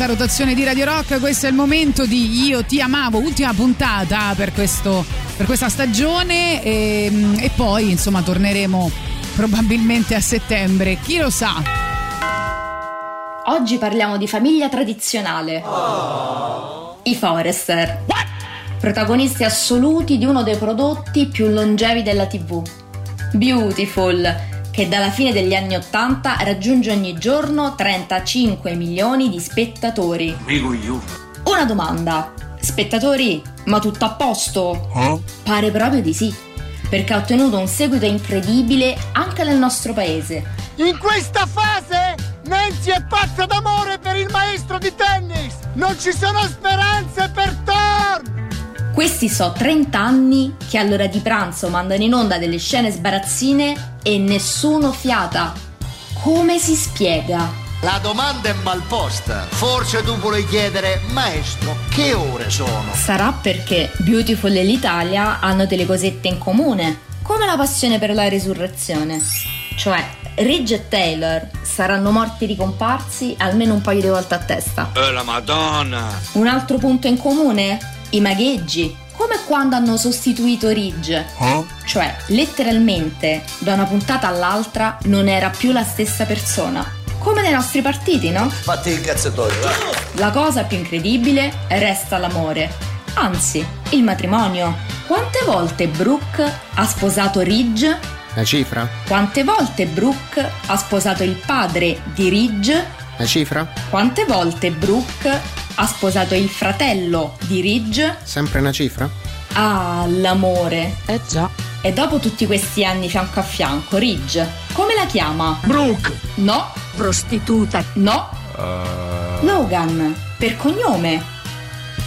Nell'alta rotazione di Radio Rock. Questo è il momento di Io ti amavo, ultima puntata per, questo, per questa stagione e, e poi insomma torneremo probabilmente a settembre, chi lo sa. Oggi parliamo di famiglia tradizionale. I Forester. Protagonisti assoluti di uno dei prodotti più longevi della TV. Beautiful, che dalla fine degli anni 80 raggiunge ogni giorno 35 milioni di spettatori. Una domanda. Spettatori, ma tutto a posto? Pare proprio di sì, perché ha ottenuto un seguito incredibile anche nel nostro paese. In questa fase Nancy è pazza d'amore per il maestro di tennis! Non ci sono speranze per Thor! Questi so 30 anni che all'ora di pranzo mandano in onda delle scene sbarazzine e nessuno fiata. Come si spiega? La domanda è mal posta. Forse tu vuoi chiedere, maestro, che ore sono? Sarà perché Beautiful e l'Italia hanno delle cosette in comune, come la passione per la risurrezione. Cioè, Ridge e Taylor saranno morti ricomparsi almeno un paio di volte a testa. Eh, la madonna! Un altro punto in comune? I magheggi, come quando hanno sostituito Ridge. Cioè, letteralmente, da una puntata all'altra non era più la stessa persona. Come nei nostri partiti, no? Fatti il cazzatoio, va. La cosa più incredibile resta l'amore. Anzi, il matrimonio. Quante volte Brooke ha sposato Ridge? La cifra? Quante volte Brooke ha sposato il padre di Ridge? La cifra? Quante volte Brooke ha sposato il fratello di Ridge? Sempre una cifra? Ah, l'amore. Eh già. E dopo tutti questi anni fianco a fianco, Ridge, come la chiama? Brooke. No. Prostituta. No. Logan, per cognome.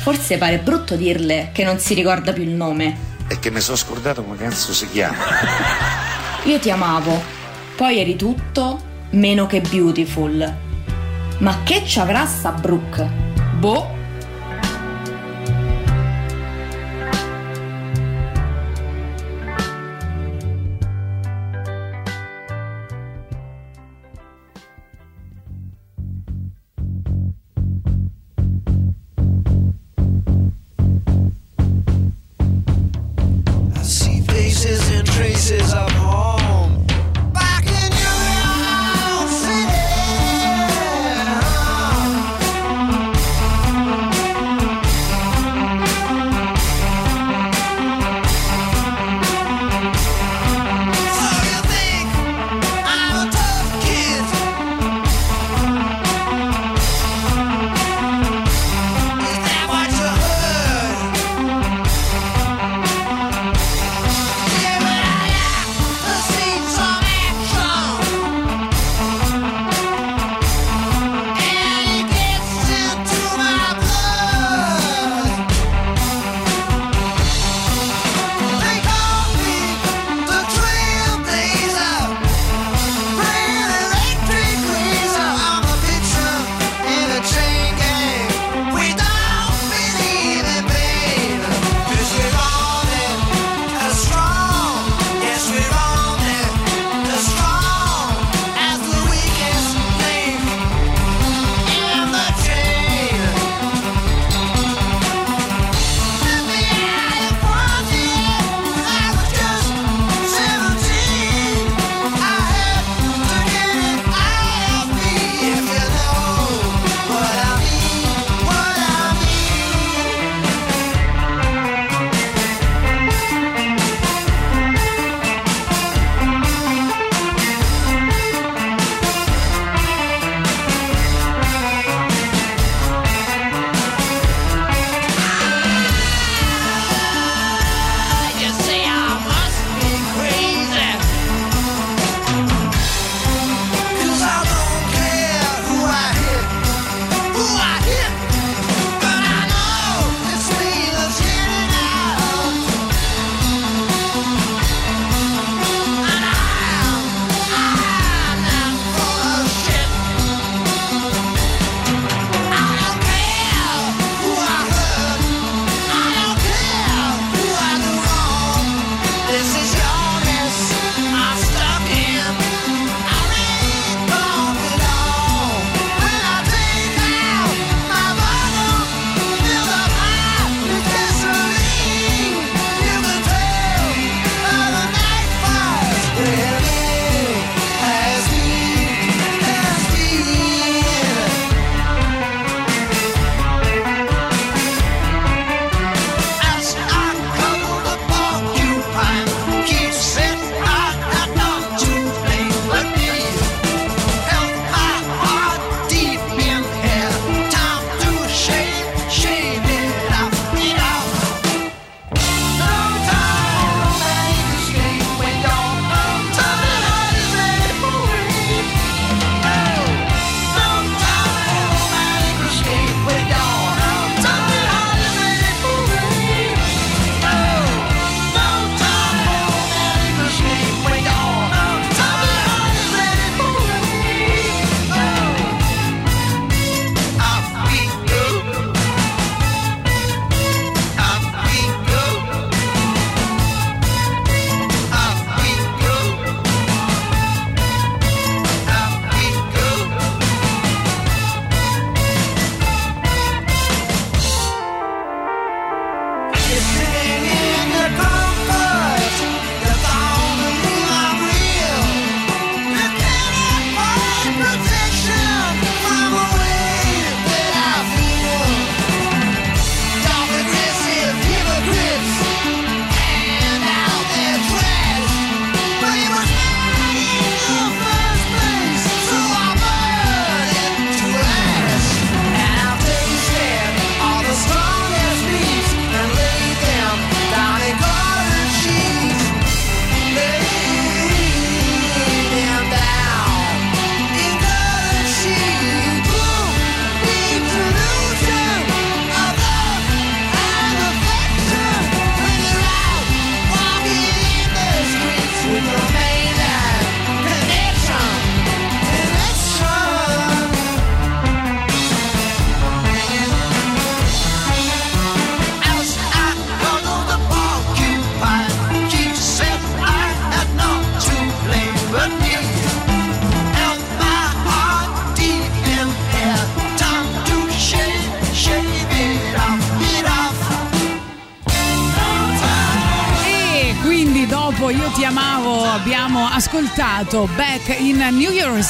Forse pare brutto dirle che non si ricorda più il nome. E che mi sono scordato come cazzo si chiama. Io ti amavo, poi eri tutto meno che beautiful. Ma che ci avrà sta Brooke? Boh.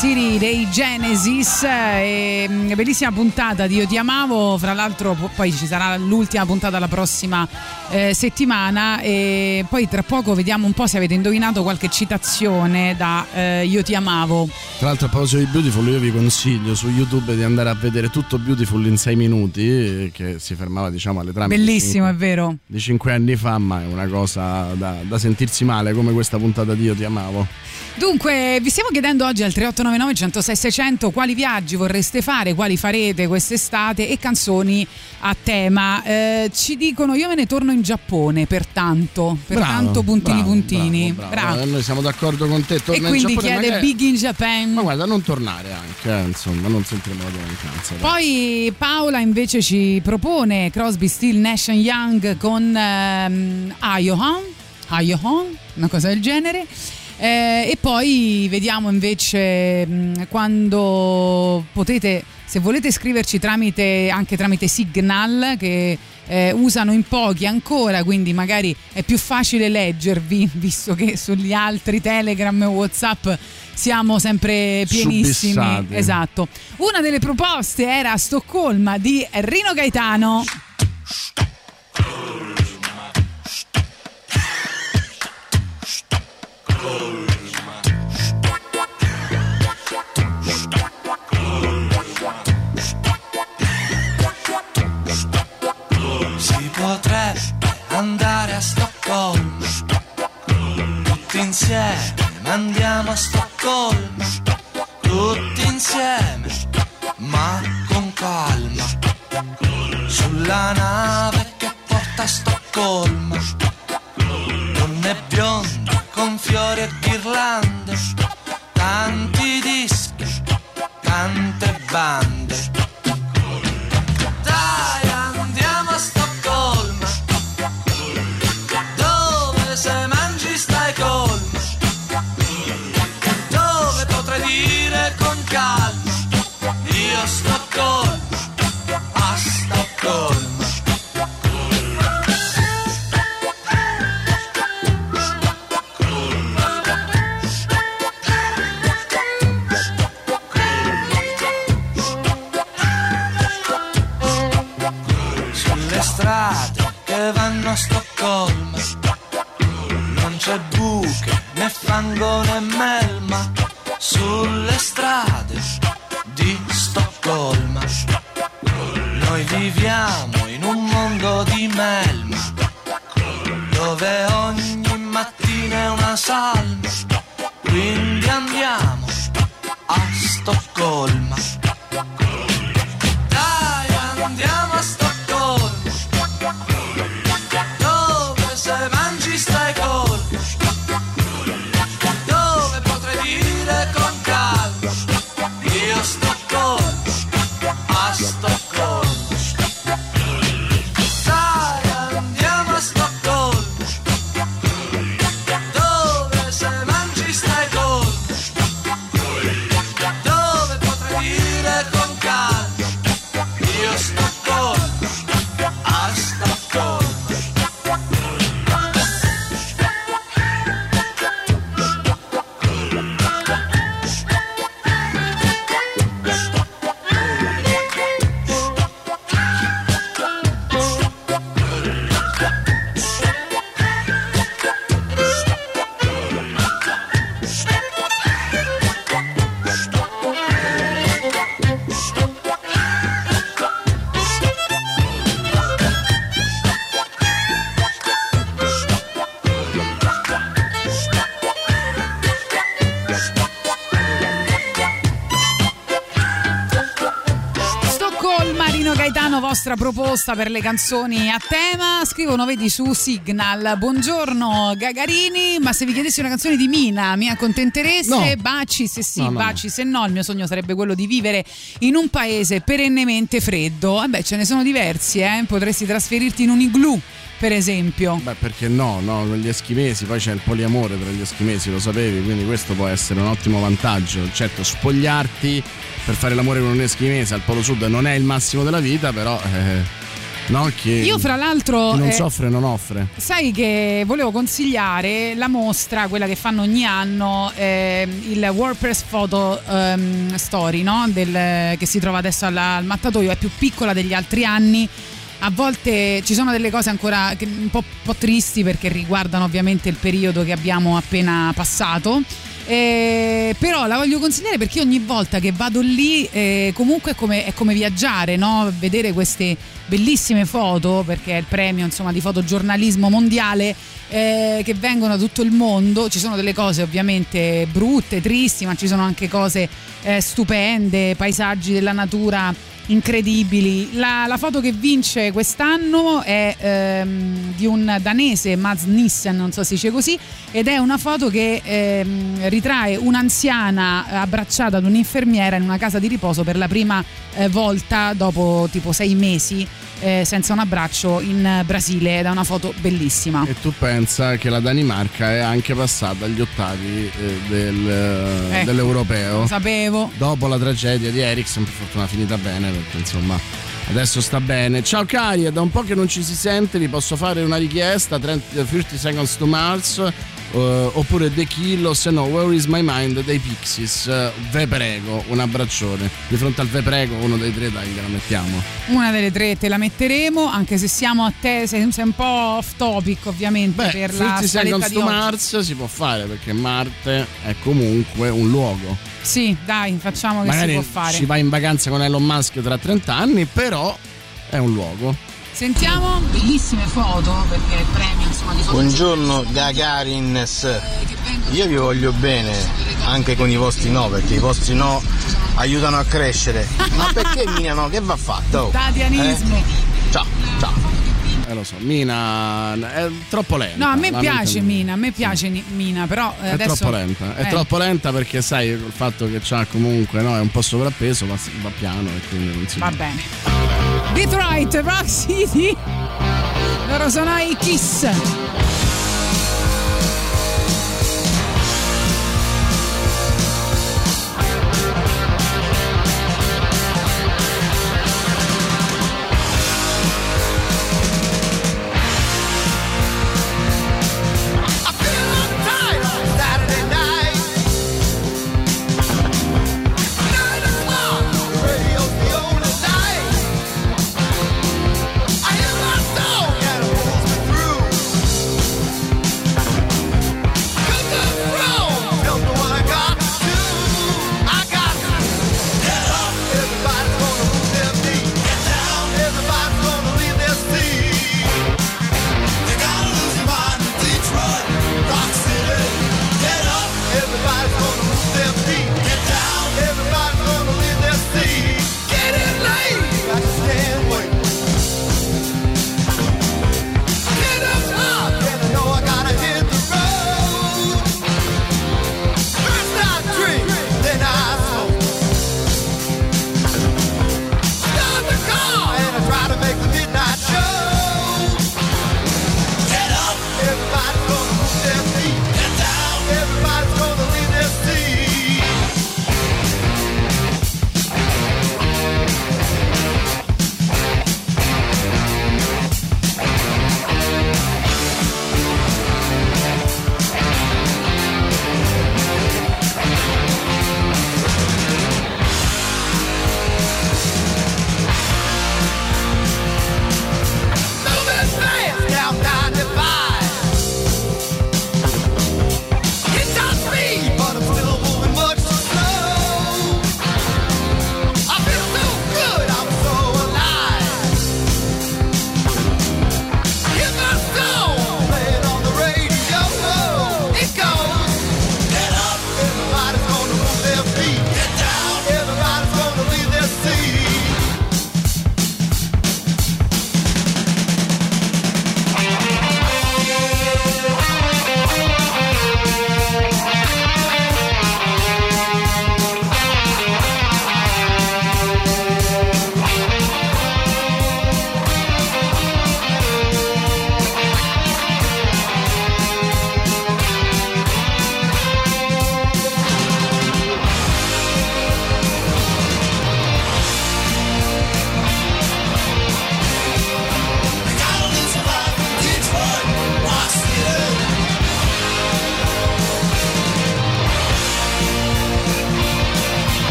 City dei Genesis, e, mm, bellissima puntata di Io ti amavo, fra l'altro po- poi ci sarà l'ultima puntata la prossima eh, settimana e poi tra poco vediamo un po' se avete indovinato qualche citazione da eh, Io ti amavo. Tra l'altro a proposito di Beautiful io vi consiglio su YouTube di andare a vedere tutto Beautiful in 6 minuti che si fermava diciamo alle trame Bellissimo, è vero. di 5 anni fa ma è una cosa da, da sentirsi male come questa puntata di Io ti amavo. Dunque, vi stiamo chiedendo oggi al 3899 106 600 quali viaggi vorreste fare, quali farete quest'estate e canzoni a tema. Eh, ci dicono io me ne torno in Giappone, pertanto, pertanto Bravo, puntini bravo, puntini. bravo, bravo. Eh, Noi siamo d'accordo con te, E torna in quindi Giappone, chiede magari- Big in Japan. Ma guarda, non tornare anche, eh, insomma, non sentiremo la tua mancanza. Poi Paola invece ci propone Crosby, Steel, Nash Young con ehm, Ayohan, Ayohan, una cosa del genere. Eh, e poi vediamo invece mh, quando potete, se volete scriverci tramite, anche tramite Signal che eh, usano in pochi ancora, quindi magari è più facile leggervi, visto che sugli altri Telegram e Whatsapp siamo sempre pienissimi. Subissati. Esatto. Una delle proposte era Stoccolma di Rino Gaetano. Si potrebbe andare a Stoccolma. Tutti insieme andiamo a Stoccolma. Tutti insieme ma con calma. Sulla nave che porta a Stoccolma. Donne bionde con fiori e ghirlande. Tanti dischi, tante bande fango né melma sulle strade di Stoccolma. Noi viviamo in un mondo di melma, dove ogni mattina è una salma. Vostra proposta per le canzoni a tema. Scrivono, vedi, su Signal. Buongiorno Gagarini, ma se vi chiedessi una canzone di Mina, mi accontentereste? No. Baci se sì, No, no, baci se no. Il mio sogno sarebbe quello di vivere in un paese perennemente freddo. Vabbè, ce ne sono diversi, eh. Potresti trasferirti in un igloo, per esempio. Beh, perché no, no? Gli eschimesi, poi c'è il poliamore tra gli eschimesi, lo sapevi, quindi questo può essere un ottimo vantaggio. Certo, spogliarti per fare l'amore con un eschimese al Polo Sud non è il massimo della vita, però eh, no? Che Io, fra l'altro, chi non eh, soffre non offre. Sai che volevo consigliare la mostra, quella che fanno ogni anno, ehm, il WordPress Photo ehm, Story, no? Del- che si trova adesso alla- al mattatoio, è più piccola degli altri anni. A volte ci sono delle cose ancora un po', po' tristi perché riguardano ovviamente il periodo che abbiamo appena passato. Eh, però la voglio consigliare perché ogni volta che vado lì eh, comunque è come, è come viaggiare, no? vedere queste bellissime foto perché è il premio insomma, di fotogiornalismo mondiale eh, che vengono da tutto il mondo. Ci sono delle cose ovviamente brutte, tristi, ma ci sono anche cose eh, stupende, paesaggi della natura incredibili. La, la foto che vince quest'anno è ehm, di un danese, Mads Nissen, non so se si dice così, ed è una foto che ehm, ritrae un'anziana abbracciata ad un'infermiera in una casa di riposo per la prima eh, volta dopo tipo sei mesi. eh, senza un abbraccio in Brasile ed è una foto bellissima. E tu pensa che la Danimarca è anche passata agli ottavi eh, del, Ecco, dell'europeo. Lo sapevo. Dopo la tragedia di Ericsson, per fortuna finita bene, perché insomma. Adesso sta bene. Ciao cari, è da un po' che non ci si sente, vi posso fare una richiesta, 30, 30 Seconds to Mars, eh, oppure The Kill, o se no Where is my mind dei Pixies. Eh, ve prego, un abbraccione. Di fronte al ve prego, uno dei tre dai che la mettiamo. Una delle tre te la metteremo, anche se siamo a te, sei, sei un po' off topic ovviamente per la 30 scaletta di. Mars si può fare perché Marte è comunque un luogo. Sì, dai, facciamo che Magari si può fare. ci va in vacanza con Elon Musk tra 30 anni, però è un luogo. Sentiamo bellissime foto perché premio insomma di foto. Buongiorno Gagarins, io vi voglio bene anche con i vostri no perché i vostri no aiutano a crescere. Ma perché Mina no? Che va fatto? Tatianismo. Eh? Ciao, ciao. Eh lo so, Mina è troppo lenta. No, a me piace Mina, a me piace Ni- Mina, però eh, È adesso troppo lenta, è eh, troppo lenta perché sai il fatto che c'ha comunque no, è un po' sovrappeso, va, va piano e quindi non si Va bene. Detroit, Rock City. Loro sono i Kiss.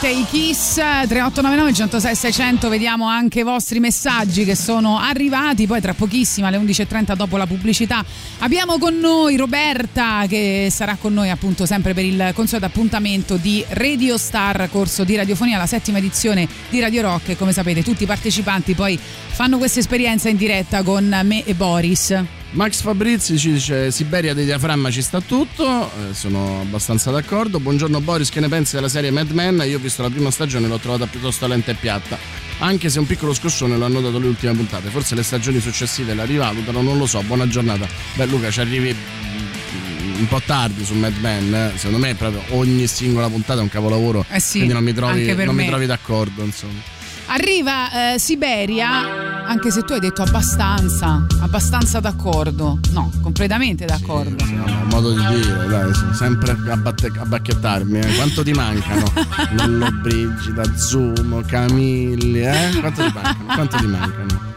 Ovviamente i Kiss 3899 106 600 vediamo anche i vostri messaggi che sono arrivati. Poi tra pochissimo alle 11.30 dopo la pubblicità abbiamo con noi Roberta che sarà con noi appunto sempre per il consueto appuntamento di Radio Star corso di radiofonia la settima edizione di Radio Rock. E come sapete tutti i partecipanti poi fanno questa esperienza in diretta con me e Boris Max Fabrizi ci dice Siberia dei diaframma ci sta tutto, eh, sono abbastanza d'accordo. Buongiorno Boris, che ne pensi della serie Mad Men? Io ho visto la prima stagione e l'ho trovata piuttosto lenta e piatta, anche se un piccolo scossone l'ho notato le ultime puntate. Forse le stagioni successive la rivalutano, non lo so. Buona giornata. Beh Luca, ci arrivi un po' tardi su Mad Men, eh. secondo me proprio ogni singola puntata è un capolavoro, Eh sì, quindi non mi trovi, non mi trovi d'accordo, insomma. Arriva eh, Siberia, anche se tu hai detto abbastanza, abbastanza d'accordo. No, completamente d'accordo. Un modo di dire, dai, sono sempre a, batte- a bacchettarmi. eh. Quanto ti mancano? Lollo Brigida, Zumo, Camilli, eh? Quanto ti mancano? Quanto ti mancano?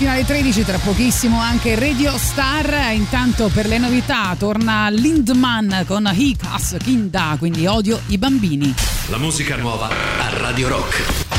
Fino alle 13, tra pochissimo anche Radio Star. Intanto per le novità torna Lindman con Hikas Kinda, quindi odio i bambini. La musica nuova a Radio Rock.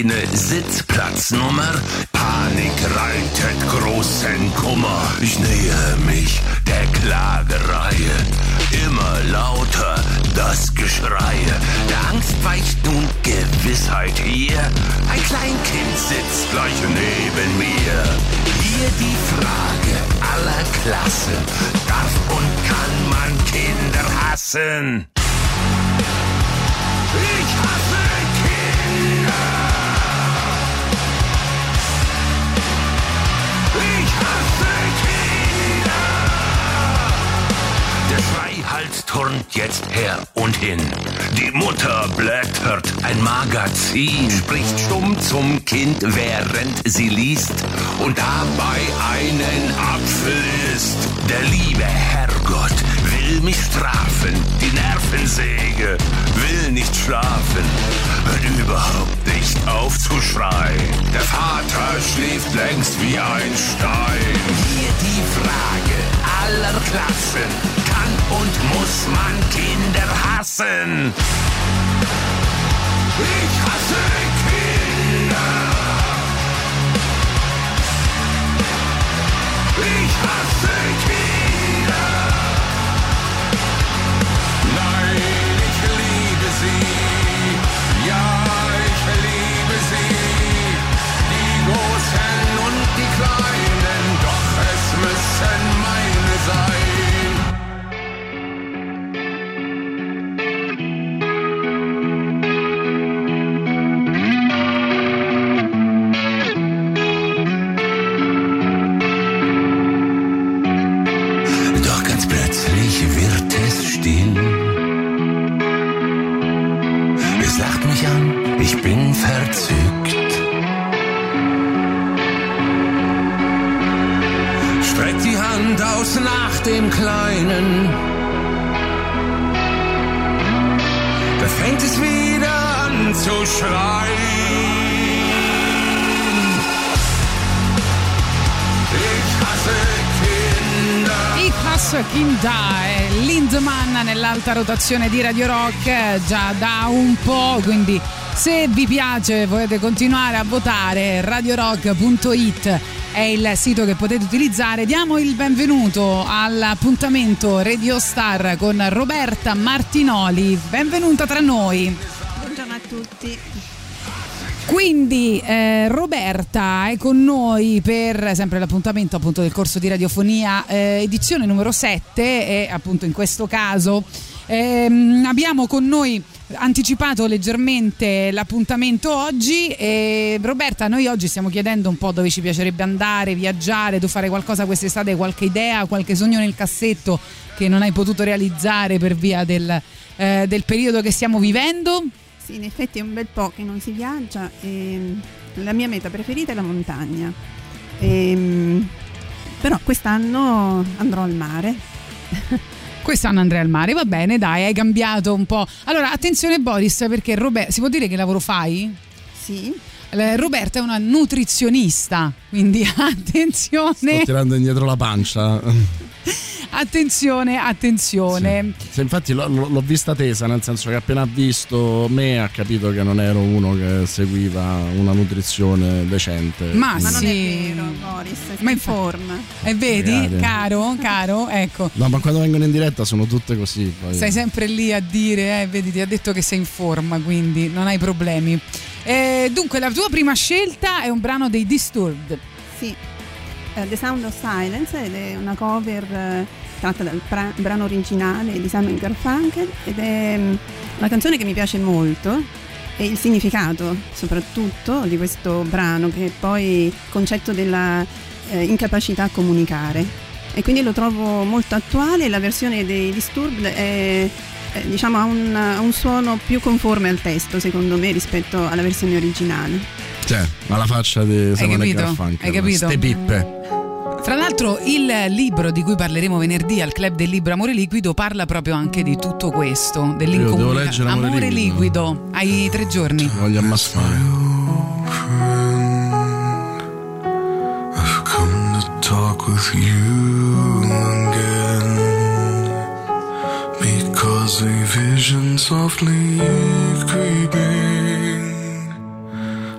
eine Sitz Magazin, spricht stumm zum Kind, während sie liest und dabei einen Apfel isst. Der liebe Herrgott will mich strafen, die Nervensäge will nicht schlafen, hört überhaupt nicht auf zu schreien. Der Vater schläft längst wie ein Stein. Hier die Frage aller Klassen, kann und muss man Kinder hassen? Ich I see rotazione di Radio Rock eh, già da un po', quindi se vi piace volete continuare a votare radiorock.it è il sito che potete utilizzare. Diamo il benvenuto all'appuntamento Radio Star con Roberta Martinoli. Benvenuta tra noi. Buongiorno a tutti. Quindi eh, Roberta è con noi per sempre l'appuntamento appunto del corso di radiofonia eh, edizione numero 7 e appunto in questo caso ehm, abbiamo con noi anticipato leggermente l'appuntamento oggi e Roberta noi oggi stiamo chiedendo un po' dove ci piacerebbe andare, viaggiare, tu fare qualcosa quest'estate, qualche idea, qualche sogno nel cassetto che non hai potuto realizzare per via del, eh, del periodo che stiamo vivendo? Sì, in effetti è un bel po' che non si viaggia e la mia meta preferita è la montagna. Ehm, però quest'anno andrò al mare. Quest'anno andrei al mare, va bene, dai, hai cambiato un po'. Allora, attenzione Boris, perché Roberta, si può dire che lavoro fai? Sì. Eh, Roberta è una nutrizionista, quindi attenzione. Sto tirando indietro la pancia. Attenzione, attenzione. Se infatti l'ho, l'ho vista tesa, nel senso che appena ha visto me ha capito che non ero uno che seguiva una nutrizione decente. Ma, Ma non sì. è vero, Boris, Ma in forma. E vedi, Magari. caro, caro, ecco. No, ma quando vengono in diretta sono tutte così. Poi. Sei sempre lì a dire, eh, vedi, ti ha detto che sei in forma, quindi non hai problemi. Eh, dunque, la tua prima scelta è un brano dei Disturbed. Sì, eh, The Sound of Silence ed è una cover eh, tratta dal pra- brano originale di Simon Garfunkel ed è mm, una canzone che mi piace molto e il significato soprattutto di questo brano che è poi il concetto della eh, incapacità a comunicare. E quindi lo trovo molto attuale la versione dei Disturbed è eh, diciamo ha un, un suono più conforme al testo secondo me rispetto alla versione originale Cioè, ma la faccia di capito? Garfunkel. Hai capito? Ste pippe. Fra l'altro il libro di cui parleremo venerdì al Club del Libro Amore Liquido parla proprio anche di tutto questo, Io devo dell'incomunica- leggere Amore Amore Liquido. liquido. Hai tre giorni. Voglio ammassare. I've come to talk with you again. was a vision softly creeping.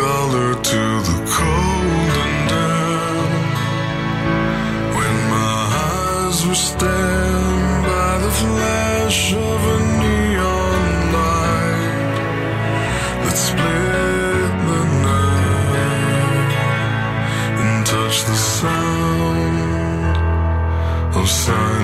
Collar to the cold and damp. When my eyes were stabbed by the flash of a neon light that split the night and touched the sound of silence.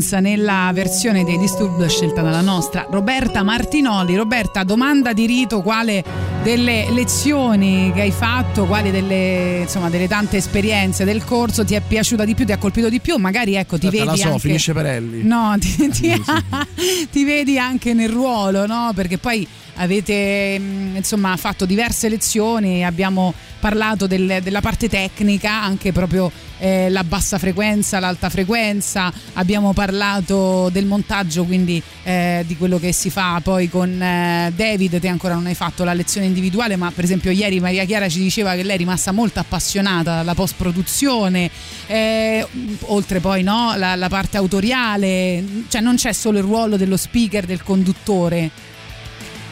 Silence nella versione dei Disturb scelta dalla nostra Roberta Martinoli. Roberta, domanda di rito, quale delle lezioni che hai fatto, quali delle, insomma, delle tante esperienze del corso ti è piaciuta di più, ti ha colpito di più? Magari ecco, ti Aspetta, vedi la so, anche... finisce Perelli. No, ti, ti- ti vedi anche nel ruolo, no? Perché poi avete mh, insomma fatto diverse lezioni, abbiamo parlato del- della parte tecnica, anche proprio eh, la bassa frequenza, l'alta frequenza, abbiamo parlato del montaggio, quindi eh, di quello che si fa poi con eh, David, te ancora non hai fatto la lezione individuale, ma per esempio ieri Maria Chiara ci diceva che lei è rimasta molto appassionata dalla post produzione, eh, oltre poi no, la, la parte autoriale, cioè non c'è solo il ruolo dello speaker, del conduttore.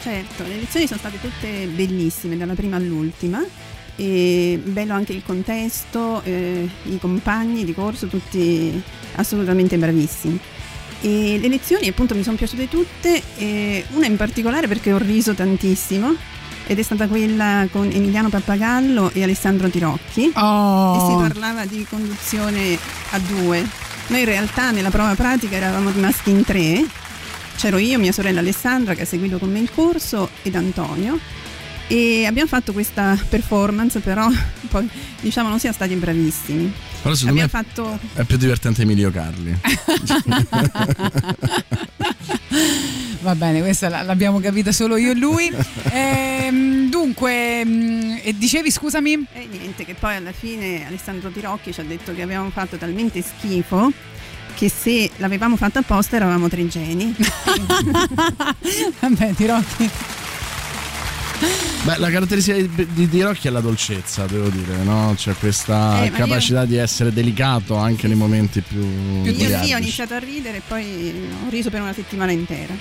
Certo, le lezioni sono state tutte bellissime, dalla prima all'ultima. E bello anche il contesto, eh, i compagni di corso, tutti assolutamente bravissimi. E le lezioni appunto mi sono piaciute tutte, una in particolare perché ho riso tantissimo ed è stata quella con Emiliano Pappagallo e Alessandro Tirocchi Oh. e si parlava di conduzione a due. Noi in realtà nella prova pratica eravamo rimasti in tre, c'ero io, mia sorella Alessandra che ha seguito con me il corso ed Antonio e abbiamo fatto questa performance però poi diciamo non siamo stati bravissimi. Però secondo abbiamo me fatto è più divertente Emilio Carli. va bene, questa l'abbiamo capita solo io e lui. Ehm, dunque, mm, e dicevi scusami? E niente, che poi alla fine Alessandro Tirocchi ci ha detto che avevamo fatto talmente schifo che se l'avevamo fatto apposta eravamo tre geni. Vabbè, Tirocchi. Beh, la caratteristica di, di, di Rocchi è la dolcezza, devo dire, no? C'è questa Eh, capacità di essere delicato anche nei momenti più, Io sì, ho iniziato a ridere e poi ho riso per una settimana intera.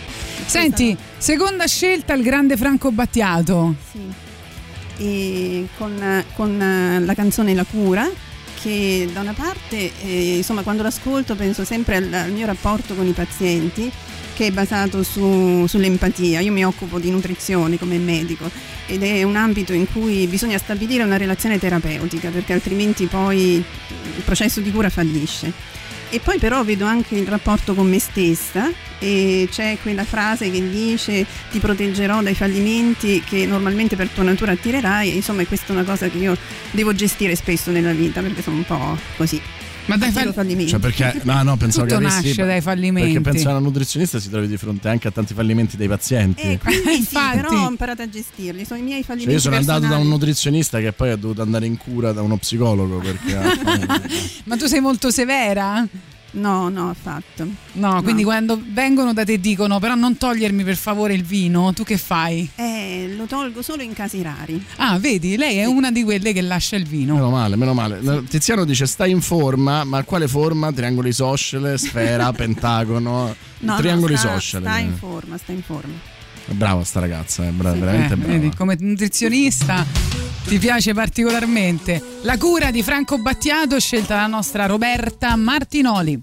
Senti, seconda scelta il grande Franco Battiato. Sì. E con, con, la canzone La cura che da una parte eh, insomma quando l'ascolto penso sempre al, al mio rapporto con i pazienti che è basato su- sull'empatia. Io mi occupo di nutrizione come medico ed è un ambito in cui bisogna stabilire una relazione terapeutica perché altrimenti poi il processo di cura fallisce. E poi però vedo anche il rapporto con me stessa e c'è quella frase che dice ti proteggerò dai fallimenti che normalmente per tua natura attirerai insomma questa è una cosa che io devo gestire spesso nella vita perché sono un po' così. Ma dai Attiro fallimenti. Cioè perché, no, no, pensavo Tutto che avessi, nasce dai fallimenti. Perché penso che una nutrizionista si trovi di fronte anche a tanti fallimenti dei pazienti. Eh, quindi sì, Infatti. però ho imparato a gestirli, sono i miei Cioè, fallimenti. io sono andato da un personali. nutrizionista che poi ha dovuto andare in cura da uno psicologo perché Ma tu sei molto severa? No, no, affatto. No, quindi quando vengono da te e dicono però non togliermi per favore il vino, tu che fai? Eh, lo tolgo solo in casi rari. Ah, vedi, lei è una di quelle che lascia il vino. Meno male, meno male. Tiziano dice stai in forma, ma quale forma? Triangoli isoscele, sfera, pentagono, No, triangoli no, sta, isoscele. sta in forma, sta in forma. Brava sta ragazza, è bra- veramente Eh, brava. vedi, come nutrizionista ti piace particolarmente. La cura di Franco Battiato scelta dalla nostra Roberta Martinoli.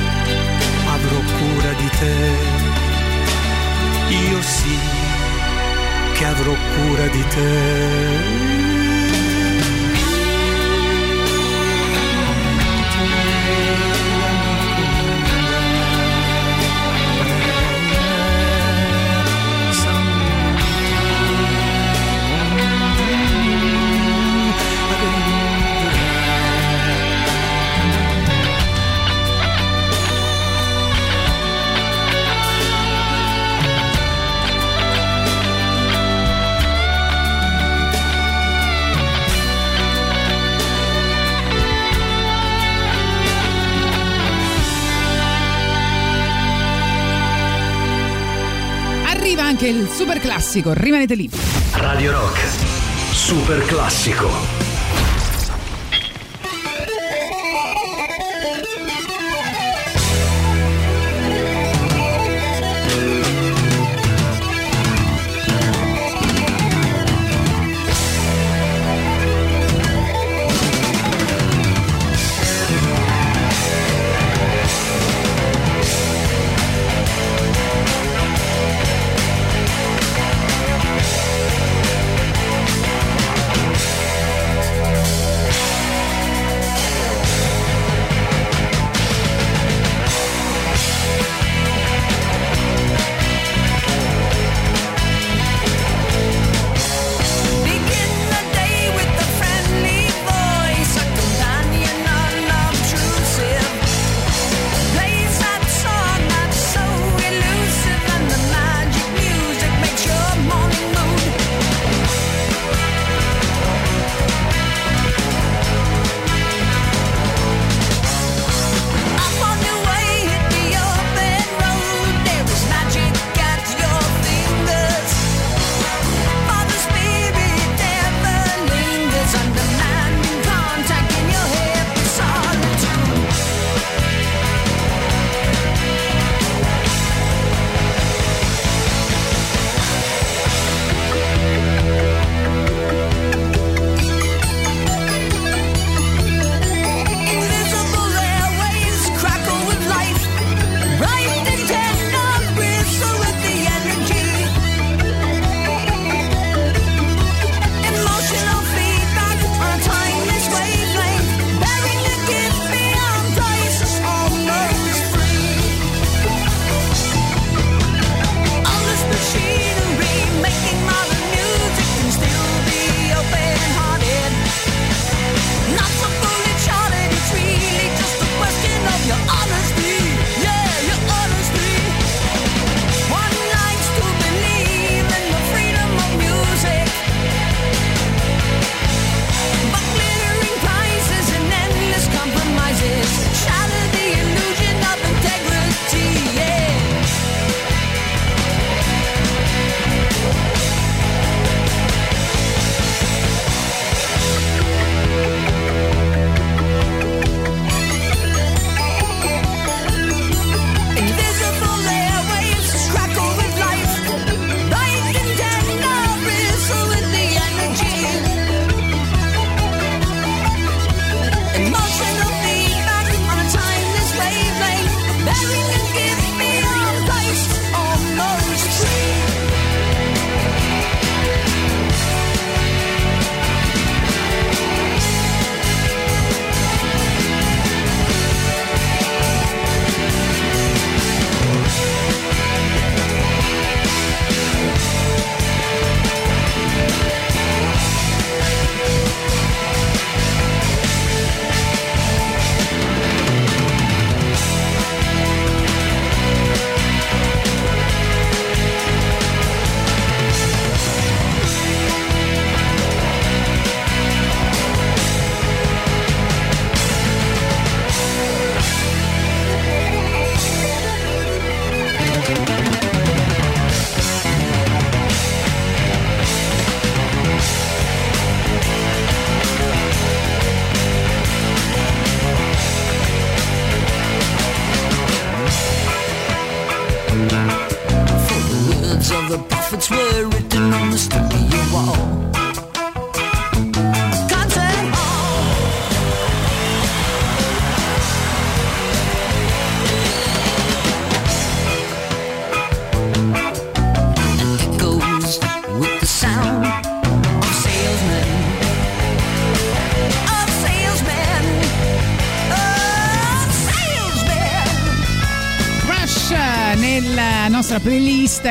te. Io sì che avrò cura di te. Anche il super classico, rimanete lì. Radio Rock, super classico.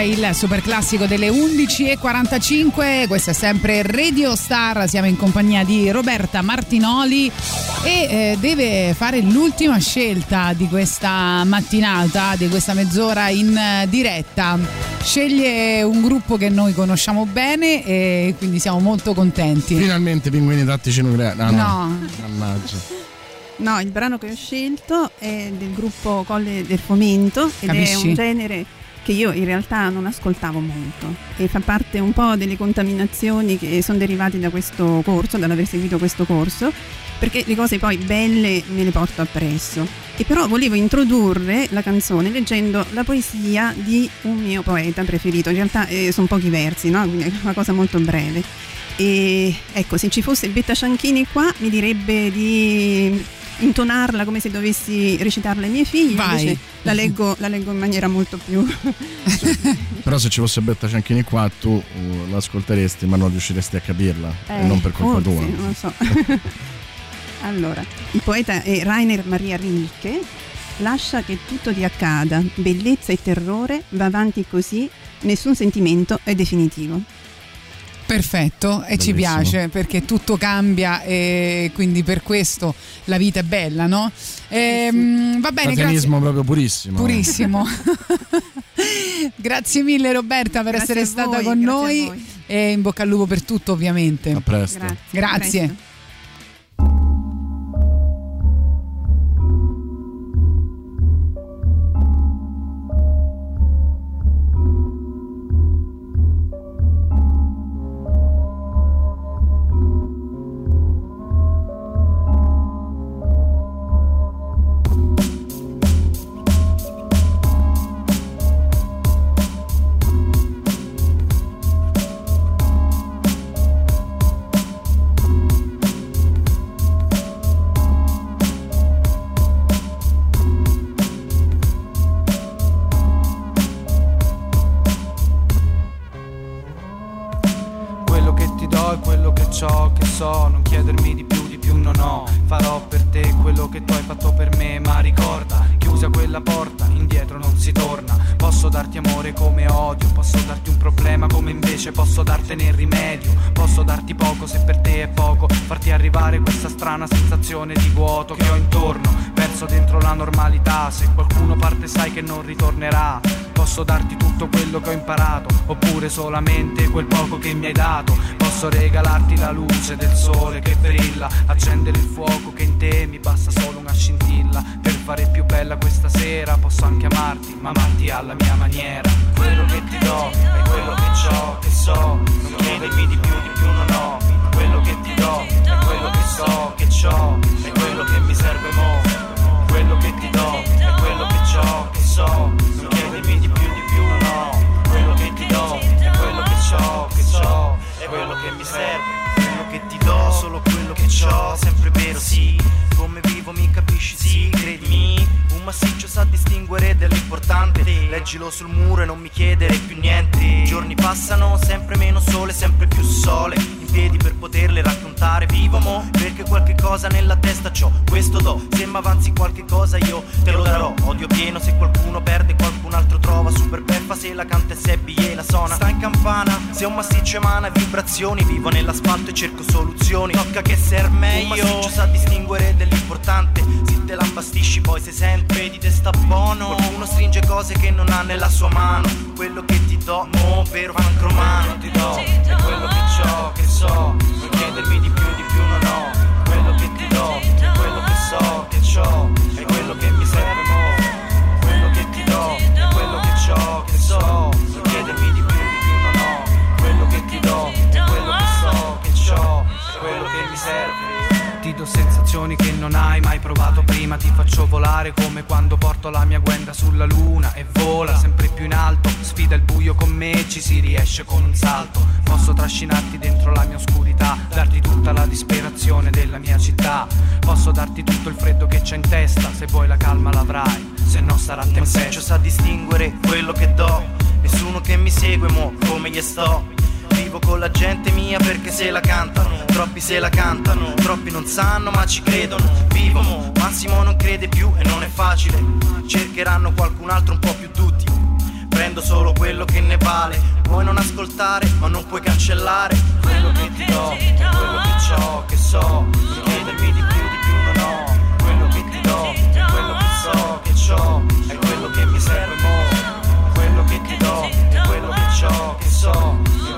Playlist il super classico delle 11.45. Questa è sempre Radio Star. Siamo in compagnia di Roberta Martinoli e eh, deve fare l'ultima scelta di questa mattinata, di questa mezz'ora in eh, diretta. Sceglie un gruppo che noi conosciamo bene e quindi siamo molto contenti. Finalmente pinguini tattici nucleari. No, no. No. Mannaggia. No, il brano che ho scelto è del gruppo Colle del Fomento ed Capisci? è un genere che io in realtà non ascoltavo molto e fa parte un po' delle contaminazioni che sono derivate da questo corso, dall'aver seguito questo corso, perché le cose poi belle me le porto appresso. E però volevo introdurre la canzone leggendo la poesia di un mio poeta preferito, in realtà eh, sono pochi versi, no? Quindi è una cosa molto breve. E ecco, se ci fosse Betta Cianchini qua mi direbbe di intonarla come se dovessi recitarla ai miei figli, Vai. invece la leggo, la leggo in maniera molto più... Però se ci fosse Betta Cianchini qua tu uh, l'ascolteresti ma non riusciresti a capirla e Eh, non per colpa forse, tua. Non lo so. allora, il poeta è Rainer Maria Rilke. Lascia che tutto ti accada, bellezza e terrore, va avanti così, nessun sentimento è definitivo. Perfetto e ci Bellissimo. piace perché tutto cambia e quindi per questo la vita è bella, no? Ehm, va bene, grazie. Satanismo proprio purissimo. Purissimo. grazie mille Roberta per Grazie essere stata voi, con grazie noi e in bocca al lupo per tutto ovviamente. A presto. Grazie. Grazie. A presto. Che tu hai fatto per me, ma ricorda, chiusa quella porta, indietro non si torna. Posso darti amore come odio, posso darti un problema come invece posso dartene il rimedio. Posso darti poco se per te è poco, farti arrivare questa strana sensazione di vuoto che ho intorno, perso dentro la normalità. Se qualcuno parte sai che non ritornerà. Posso darti tutto quello che ho imparato, oppure solamente quel poco che mi hai dato. Posso regalarti la luce del sole che brilla, accendere il fuoco che in te mi basta solo una scintilla. Per fare più bella questa sera posso anche amarti, ma amarti alla mia maniera. Quello che ti do è quello che ho, che so, non chiedermi di più, di più non ho. Quello che ti do è quello che so, che ho, è quello che mi serve mo'. Quello che ti do è quello che ho, che so, non chiedermi di più, di più ho. Quello che ti do è quello che ho, che so, è quello che mi serve. Quello che ti do, solo quello che ho, sempre vero sì. Come vivo mi capisci sì, credimi. Un massiccio sa distinguere dell'importante. Leggilo sul muro e non mi chiedere più niente. I giorni passano, sempre meno sole, sempre più sole. In piedi per poterle raccontare. Vivo mo, perché qualche cosa nella testa c'ho. Questo do, se mi avanzi qualche cosa io te lo darò. Odio pieno se qualcuno perde, qualcun altro trova. Super beffa se la canta e se e la suona. Sta in campana, se un massiccio emana vibrazioni. Vivo nell'asfalto e cerco soluzioni. Tocca che ser meglio. Un massiccio sa distinguere dell'importante. Se te lambastisci poi se sente. Vedi te sta buono. Qualcuno stringe cose che non ha nella sua mano. Quello che ti do, mo, vero pancromano. Ti do, è quello che ho, che so. Non chiedermi di più, sensazioni che non hai mai provato prima. Ti faccio volare come quando porto la mia guenda sulla luna E vola sempre più in alto. Sfida il buio con me, ci si riesce con un salto. Posso trascinarti dentro la mia oscurità Darti tutta la disperazione della mia città. Posso darti tutto il freddo che c'è in testa Se vuoi la calma l'avrai, se no sarà tempesta. Ma sa distinguere quello che do Nessuno che mi segue mo, come gli sto Vivo con la gente mia perché se la cantano Troppi se la cantano Troppi non sanno ma ci credono Vivo Massimo non crede più e non è facile Cercheranno qualcun altro un po' più tutti prendo solo quello che ne vale. Puoi non ascoltare, ma non puoi cancellare quello che ti do, quello che ho, che so. Chiedermi di più, di più non ho. Quello che ti do, quello che so, che ho, è quello che mi serve mo. Quello che ti do, quello che ho, che so.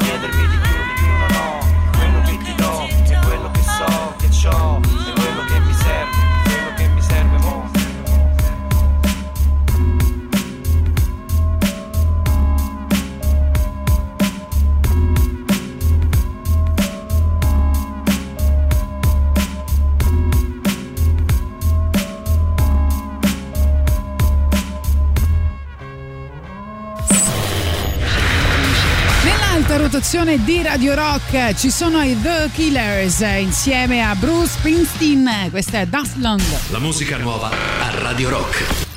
Rotazione di Radio Rock ci sono i The Killers insieme a Bruce Springsteen. Questa è Dustland. La musica nuova a Radio Rock.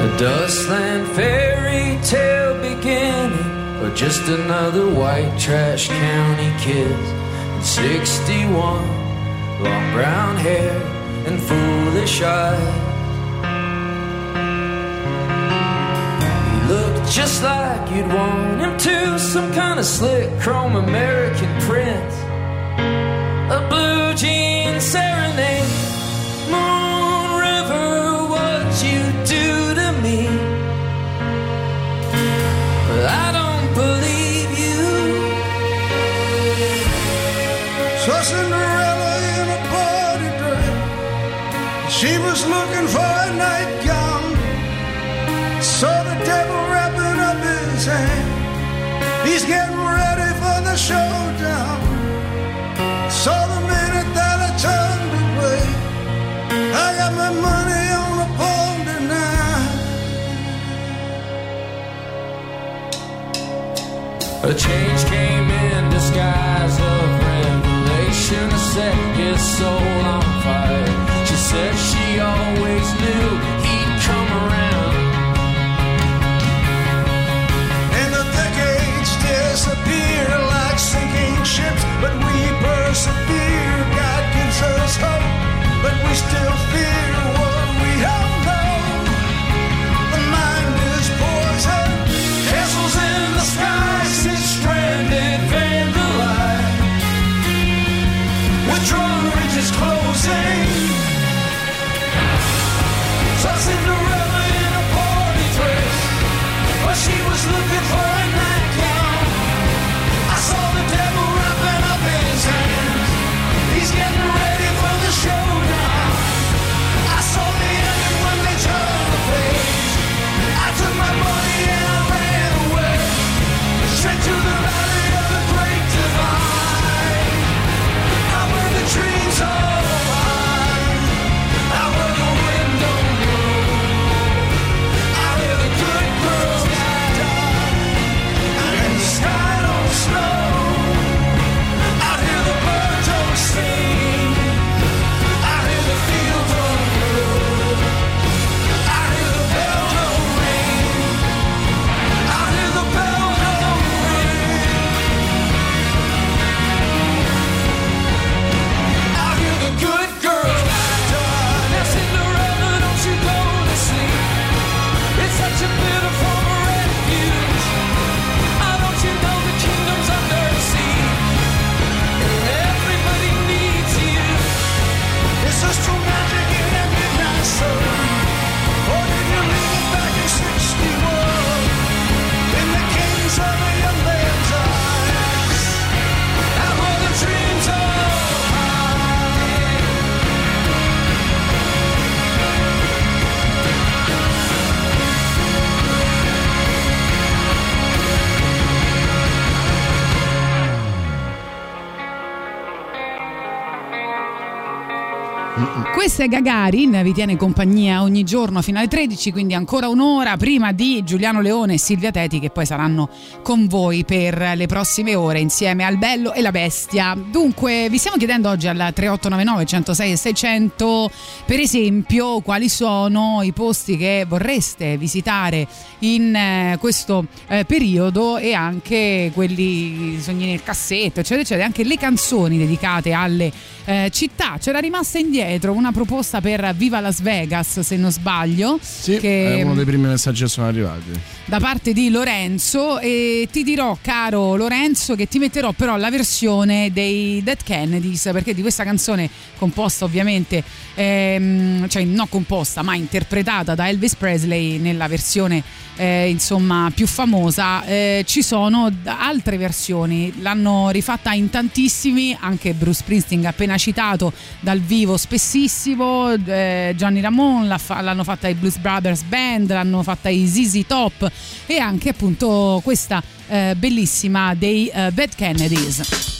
A dustland fairy tale just another white trash county kid. 61, long brown hair and foolish eyes. He looked just like you'd want him to, some kind of slick chrome American prince. A blue jean serenade. Moon Cinderella in a party dress. She was looking for a nightgown. Saw the devil wrapping up his hand. He's getting ready for the showdown. Saw the minute that I turned away. I got my money on a pawn tonight. A change came in disguise of set his soul on fire. She said she always knew Questa è Gagarin, vi tiene compagnia ogni giorno fino alle 13, quindi ancora un'ora prima di Giuliano Leone e Silvia Teti che poi saranno con voi per le prossime ore insieme al Bello e la Bestia. Dunque, vi stiamo chiedendo oggi al 3899 106 e 600 per esempio quali sono i posti che vorreste visitare in eh, questo eh, periodo e anche quelli sogni nel cassetto, eccetera, eccetera, anche le canzoni dedicate alle eh, città. C'era rimasta indietro una proposta per Viva Las Vegas, se non sbaglio, Sì, che è uno dei primi messaggi che sono arrivati. da parte di Lorenzo e ti dirò caro Lorenzo che ti metterò però la versione dei Dead Kennedys perché di questa canzone composta ovviamente ehm, cioè non composta ma interpretata da Elvis Presley nella versione eh, insomma più famosa eh, ci sono altre versioni l'hanno rifatta in tantissimi anche Bruce Springsteen appena citato dal vivo spessissimo eh, Johnny Ramone l'ha fa- l'hanno fatta i Blues Brothers Band l'hanno fatta i ZZ Top e anche appunto questa eh, bellissima dei eh, Bad Kennedys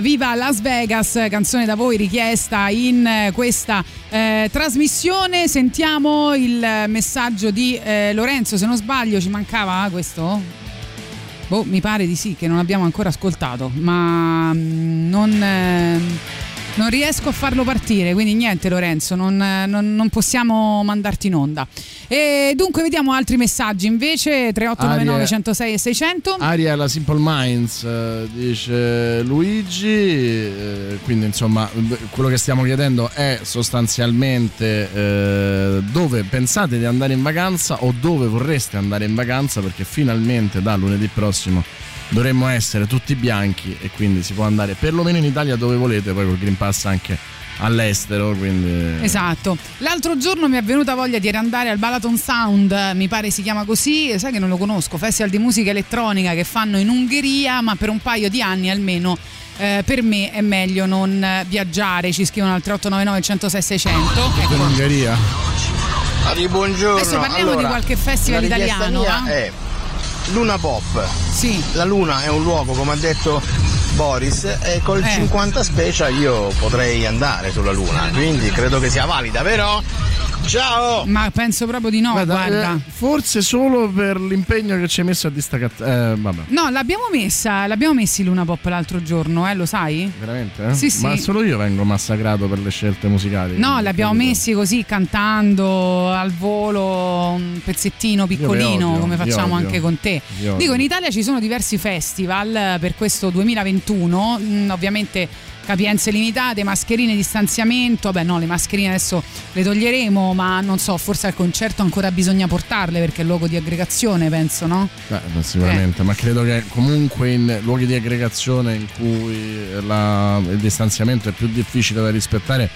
Viva Las Vegas, canzone da voi richiesta in eh, questa eh, trasmissione. Sentiamo il messaggio di eh, Lorenzo, se non sbaglio ci mancava questo? Boh, mi pare di sì, che non abbiamo ancora ascoltato, ma mm, non, eh, non riesco a farlo partire, quindi niente Lorenzo, non, non- non possiamo mandarti in onda. E dunque vediamo altri messaggi invece, 3899 Aria- 106 e 600. Aria la Simple Minds eh, dice Luigi, eh, quindi insomma quello che stiamo chiedendo è sostanzialmente eh, dove pensate di andare in vacanza o dove vorreste andare in vacanza perché finalmente da lunedì prossimo dovremmo essere tutti bianchi e quindi si può andare perlomeno in Italia dove volete, poi col Green Pass anche all'estero, quindi Esatto. L'altro giorno mi è venuta voglia di andare al Balaton Sound, mi pare si chiama così, sai che non lo conosco, festival di musica elettronica che fanno in Ungheria, ma per un paio di anni almeno eh, per me è meglio non eh, viaggiare, ci scrivono al 3899 106 600. in Ungheria. Buongiorno. Adesso parliamo di Allora, qualche festival italiano, va? È Luna Pop. Sì. La Luna è un luogo, come ha detto Boris e col Eh. 50 special io potrei andare sulla Luna, quindi credo che sia valida, vero? Ciao! Ma penso proprio di no, guarda. eh, forse solo per l'impegno che ci hai messo a distaccare. Eh, vabbè. No, l'abbiamo messa, l'abbiamo messi Luna Pop l'altro giorno, eh, lo sai? Veramente? eh? Sì, sì. Ma solo io vengo massacrato per le scelte musicali. No, l'abbiamo messi così cantando al volo un pezzettino piccolino odio, come facciamo anche con te. Dico, in Italia ci sono diversi festival per questo 2021, mm, ovviamente capienze limitate, mascherine, distanziamento, beh no, le mascherine adesso le toglieremo, ma non so, forse al concerto ancora bisogna portarle perché è luogo di aggregazione, penso, no? Beh, sicuramente, ma credo che comunque in luoghi di aggregazione in cui la- il distanziamento è più difficile da rispettare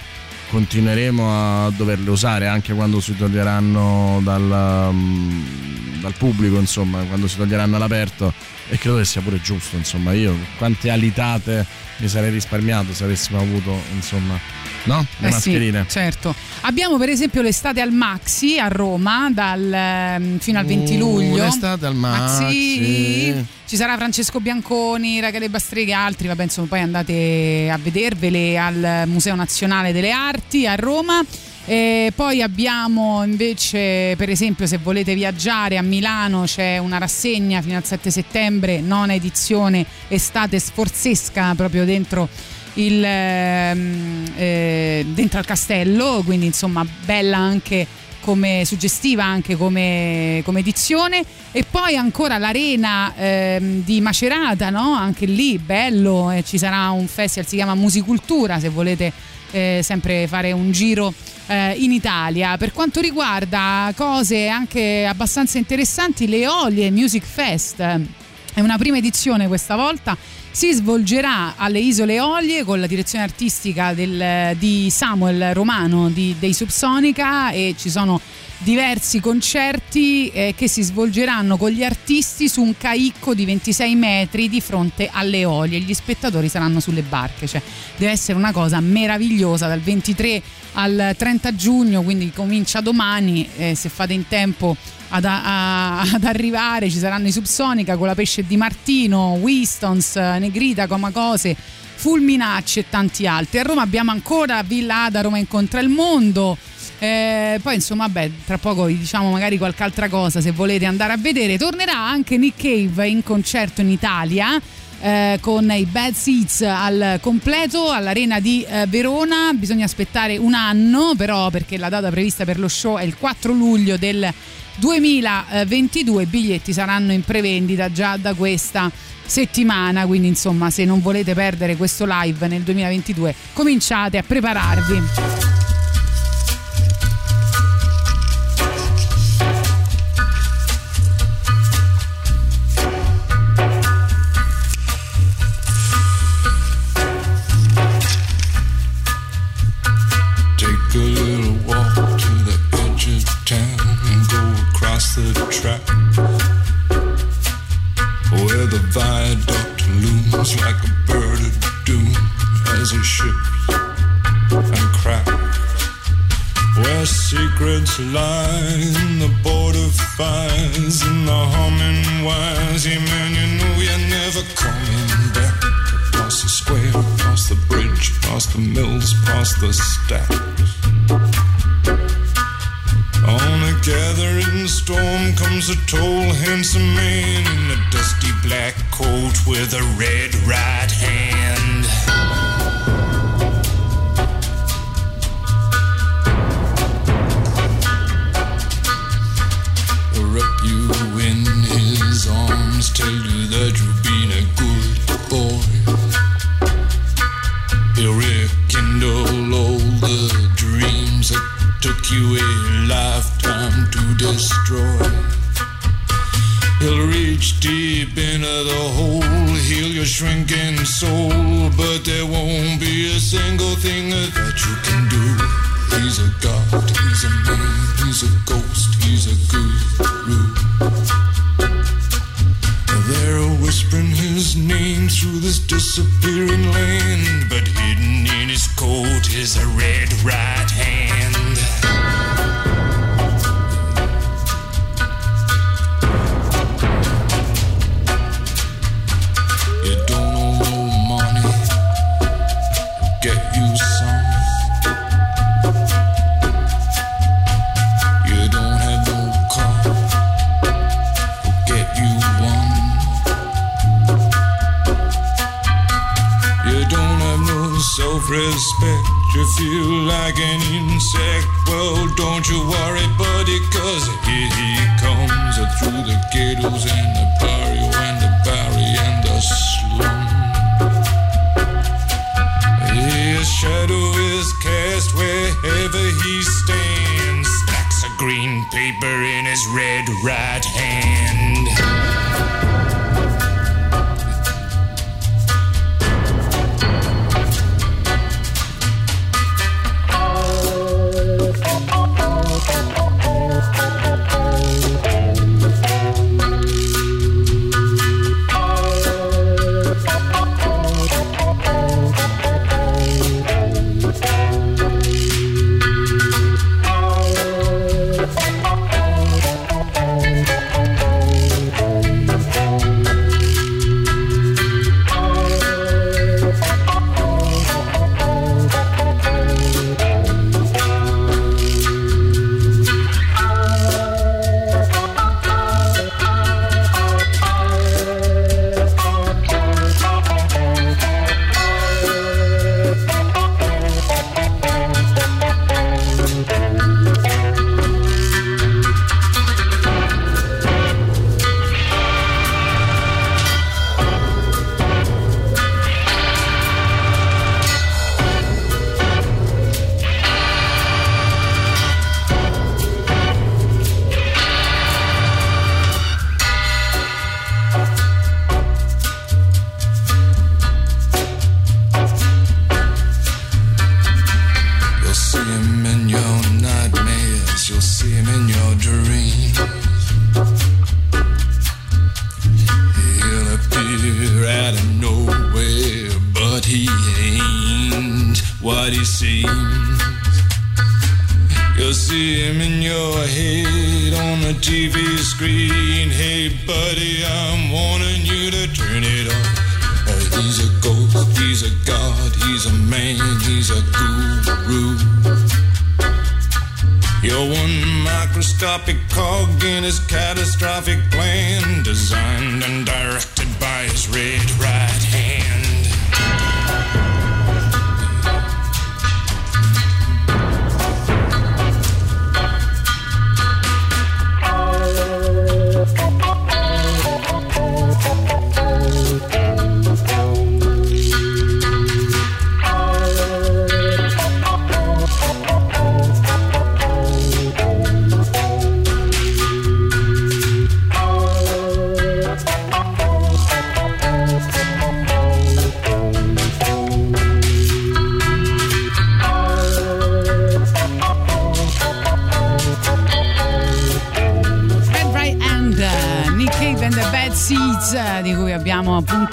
continueremo a doverle usare anche quando si toglieranno dal, mm, dal pubblico, insomma, quando si toglieranno all'aperto e credo che sia pure giusto, insomma, io quante alitate mi sarei risparmiato se avessimo avuto, insomma, no? Le Eh sì, mascherine. certo. Abbiamo per esempio l'estate al Maxi a Roma dal, ehm, fino al 20 Uh, luglio. l'estate al Maxi. Ci sarà Francesco Bianconi, Rachele Bastreghe e altri, vabbè insomma poi andate a vedervele al Museo Nazionale delle Arti a Roma. E poi abbiamo invece, per esempio, se volete viaggiare a Milano c'è una rassegna fino al 7 settembre, nona edizione estate sforzesca proprio dentro il, ehm, eh, dentro al castello, quindi insomma bella anche come suggestiva anche come, come edizione e poi ancora l'arena ehm, di Macerata no? anche lì bello eh, ci sarà un festival si chiama Musicultura se volete eh, sempre fare un giro eh, in Italia per quanto riguarda cose anche abbastanza interessanti le Olie Music Fest è una prima edizione questa volta. Si svolgerà alle Isole Olie con la direzione artistica del- di Samuel Romano di, dei Subsonica e ci sono diversi concerti eh, che si svolgeranno con gli artisti su un caicco di 26 metri di fronte alle Olie. Gli spettatori saranno sulle barche, cioè deve essere una cosa meravigliosa dal 23 al 30 giugno, quindi comincia domani, eh, se fate in tempo ad, a- ad arrivare ci saranno i Subsonica con la pesce di Martino, Wistons, Negrita, Comacose, Fulminacci e tanti altri. A Roma abbiamo ancora Villa Ada, Roma incontra il mondo. Eh, poi insomma, beh, tra poco vi diciamo magari qualche altra cosa se volete andare a vedere. Tornerà anche Nick Cave in concerto in Italia. eh, con i Bad Seats al completo all'arena di eh, Verona bisogna aspettare un anno però perché la data prevista per lo show è il 4 luglio del 2022 i biglietti saranno in prevendita già da questa settimana quindi insomma se non volete perdere questo live nel 2022 cominciate a prepararvi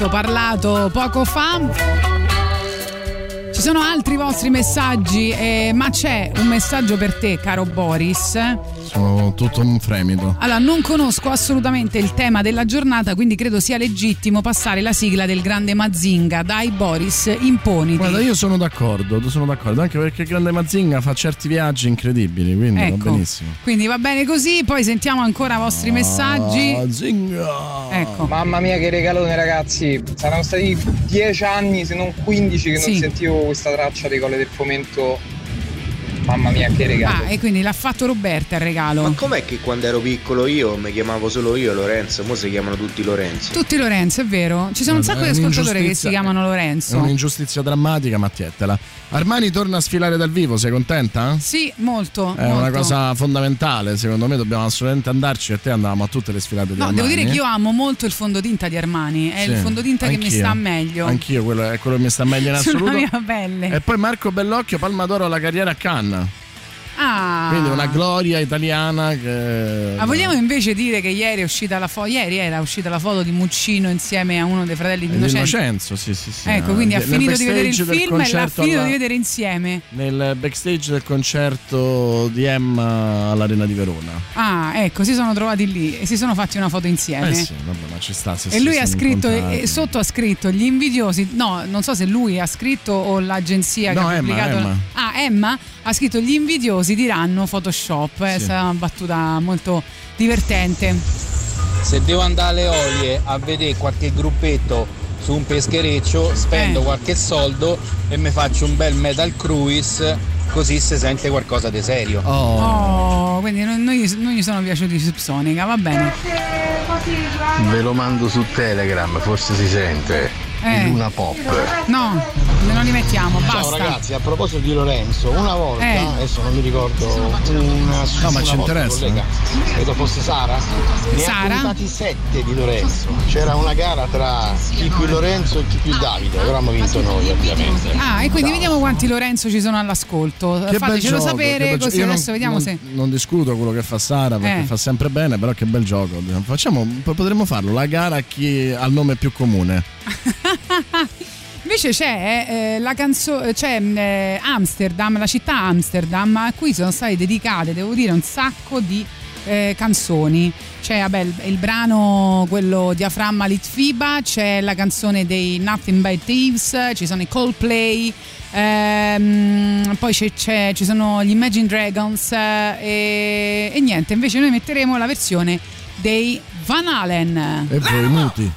appunto parlato poco fa. Ci sono altri vostri messaggi, eh, ma c'è un messaggio per te, caro Boris. Sono tutto un fremito. Allora, non conosco assolutamente il tema della giornata, quindi credo sia legittimo passare la sigla del grande Mazinga. Dai, Boris, imponiti. Guarda, io sono d'accordo, sono d'accordo, anche perché il Grande Mazinga fa certi viaggi incredibili, quindi Ecco. va benissimo. Quindi va bene così, poi sentiamo ancora i vostri messaggi. Mazinga! Ecco. Mamma mia che regalone ragazzi, saranno stati 10 anni se non 15 che non Sì. sentivo questa traccia di Colle del Fomento. Mamma mia che regalo. Ah, e quindi l'ha fatto Roberta il regalo. Ma com'è che quando ero piccolo io mi chiamavo solo io Lorenzo, ora si chiamano tutti Lorenzo? Tutti Lorenzo, è vero? Ci sono un sacco di È ascoltatori che si chiamano È Lorenzo. un'ingiustizia drammatica, ma tietela. Armani torna a sfilare dal vivo, sei contenta? Sì, molto. È una molto. cosa fondamentale, secondo me dobbiamo assolutamente andarci e te andavamo a tutte le sfilate di No, Armani. devo dire che io amo molto il fondotinta di Armani. È Sì, il fondotinta che mi anch'io. sta meglio. Anch'io, quello è quello che mi sta meglio in Sulla assoluto. mia pelle. E poi Marco Bellocchio, Palma d'Oro alla carriera a Cannes. Ah. Quindi una gloria italiana che... Ma vogliamo invece dire che ieri è uscita la foto, ieri era uscita la foto di Muccino insieme a uno dei fratelli di Innocenzo. Innocenzo, sì, sì, sì. Ecco, quindi ha finito di vedere il film e l'ha finito alla- di vedere insieme. Nel backstage del concerto di Emma all'Arena di Verona. Ah, ecco, si sono trovati lì e si sono fatti una foto insieme. Eh sì, vabbè, ma ci sta. se E lui ha scritto, e sotto ha scritto gli invidiosi. No, non so se lui ha scritto o l'agenzia che No, ha Emma, pubblicato. Emma. Ah, Emma ha scritto gli invidiosi diranno Photoshop. È Sì. stata una battuta molto divertente. Se devo andare alle olie a vedere qualche gruppetto su un peschereccio, spendo Eh. qualche soldo e mi faccio un bel metal cruise così si sente qualcosa di serio. Oh, quindi non, non gli, non gli sono piaciuti i Subsonica, va bene. Ve lo mando su Telegram, forse si sente. Eh. Luna Pop. No, non li mettiamo, Ciao basta. ragazzi, a proposito di Lorenzo, una volta, Eh. adesso non mi ricordo, una No, ma ci interessa. collega, credo fosse Sara, ne Sara? ha puntati sette di Lorenzo. C'era una gara tra chi più Lorenzo e chi più Davide, però abbiamo vinto noi ovviamente. Ah, e quindi vediamo quanti Lorenzo ci sono all'ascolto. Che Fatecelo gioco, sapere così adesso non, vediamo non- se. Non discuto quello che fa Sara perché Eh. fa sempre bene, però che bel gioco. Facciamo, potremmo farlo, la gara a chi ha il nome più comune. Invece c'è eh, la canzone, c'è eh, Amsterdam, la città Amsterdam, a cui sono state dedicate, devo dire, un sacco di eh, canzoni. C'è vabbè, il, il brano, quello diaframma Litfiba, c'è la canzone dei Nothing by Thieves, ci sono i Coldplay. ehm, poi c'è- c'è- ci sono gli Imagine Dragons eh, e, e niente, invece noi metteremo la versione dei Van Halen. E voi muti.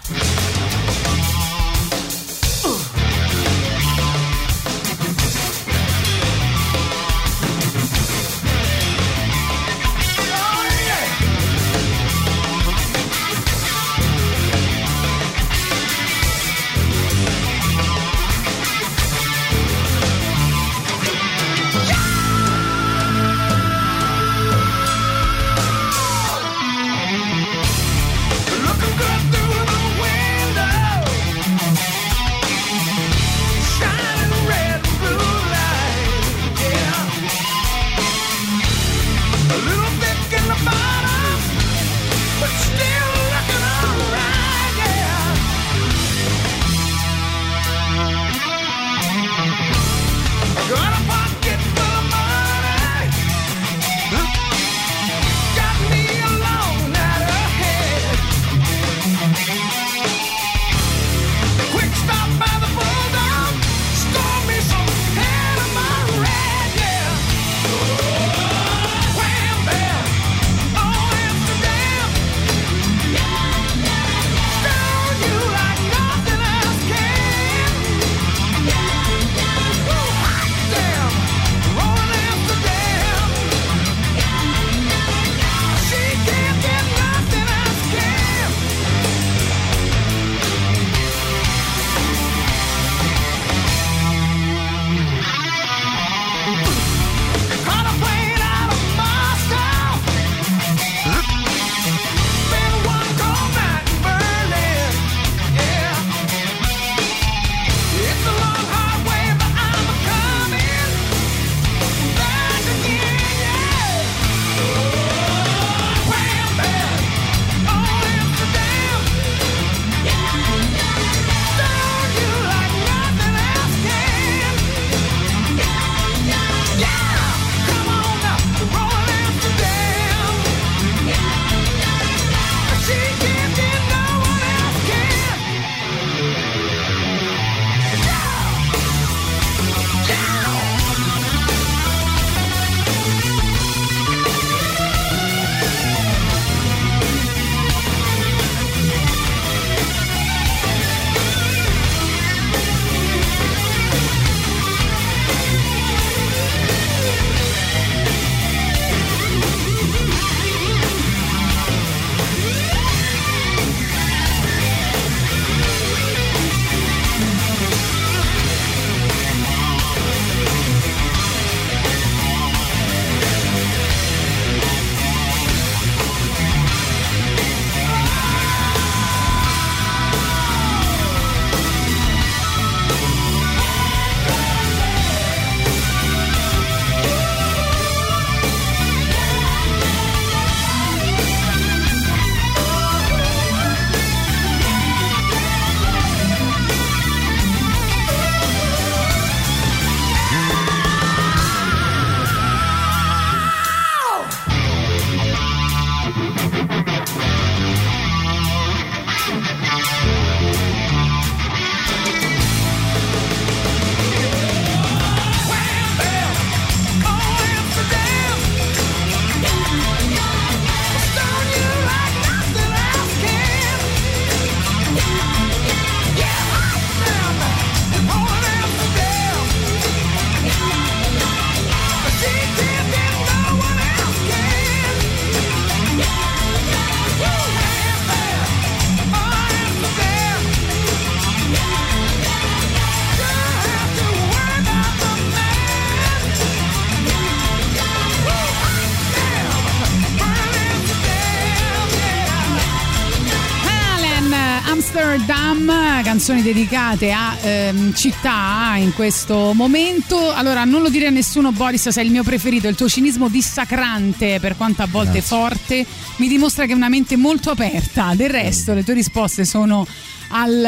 Canzoni dedicate a ehm, città in questo momento. Allora, non lo dire a nessuno, Boris, sei il mio preferito. Il tuo cinismo dissacrante, per quanto a volte Grazie. forte, mi dimostra che è una mente molto aperta. Del resto, le tue risposte sono al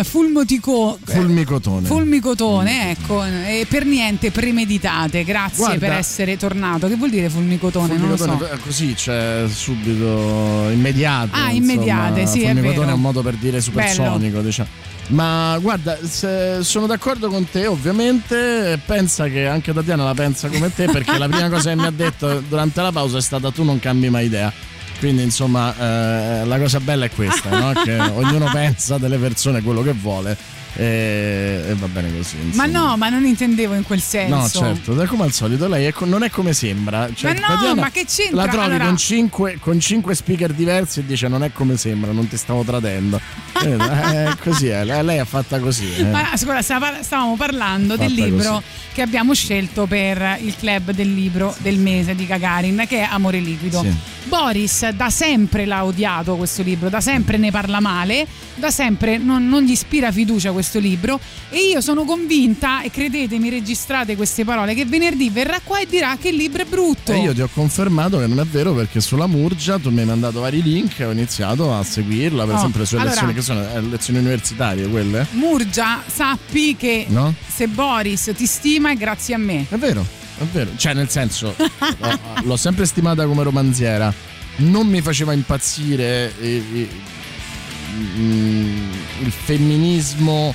eh, fulmotico. Fulmicotone. Fulmicotone, ecco, e per niente premeditate. Grazie Guarda- per essere tornato. Che vuol dire fulmicotone? Non lo so. Fulmicotone, eh, così, cioè subito immediato. Ah, insomma. immediate, sì, è Fulmicotone vero. è un modo per dire supersonico, diciamo. Ma guarda, sono d'accordo con te, ovviamente. Pensa che anche Tatiana la pensa come te, perché la prima cosa che mi ha detto durante la pausa è stata: tu non cambi mai idea. Quindi, insomma, eh, la cosa bella è questa, no? che ognuno pensa delle persone quello che vuole e, e va bene così. Ma insomma. no, ma non intendevo in quel senso. No, certo, come al solito, lei è non è come sembra. Cioè, Ma no, Tatiana ma che c'entra? La trovi Allora- con, cinque, con cinque speaker diversi e dice non è come sembra, non ti stavo tradendo. Eh, eh, così è, lei è fatta così. eh. Ma scusa, stava- stavamo parlando del Fatta libro così. che abbiamo scelto per il club del libro del mese di Gagarin, che è Amore Liquido. Sì. Boris da sempre l'ha odiato questo libro, da sempre ne parla male, da sempre non, non gli ispira fiducia questo libro e io sono convinta, e credetemi, registrate queste parole, che venerdì verrà qua e dirà che il libro è brutto. E io ti ho confermato che non è vero perché sulla Murgia tu mi hai mandato vari link e ho iniziato a seguirla, per Oh, esempio le sue allora- lezioni che sono eh, lezioni universitarie quelle. Murgia, sappi che No? se Boris ti stima è grazie a me. È vero, è vero. Cioè, nel senso, l'ho, sempre stimata come romanziera. Non mi faceva impazzire eh, mm, il femminismo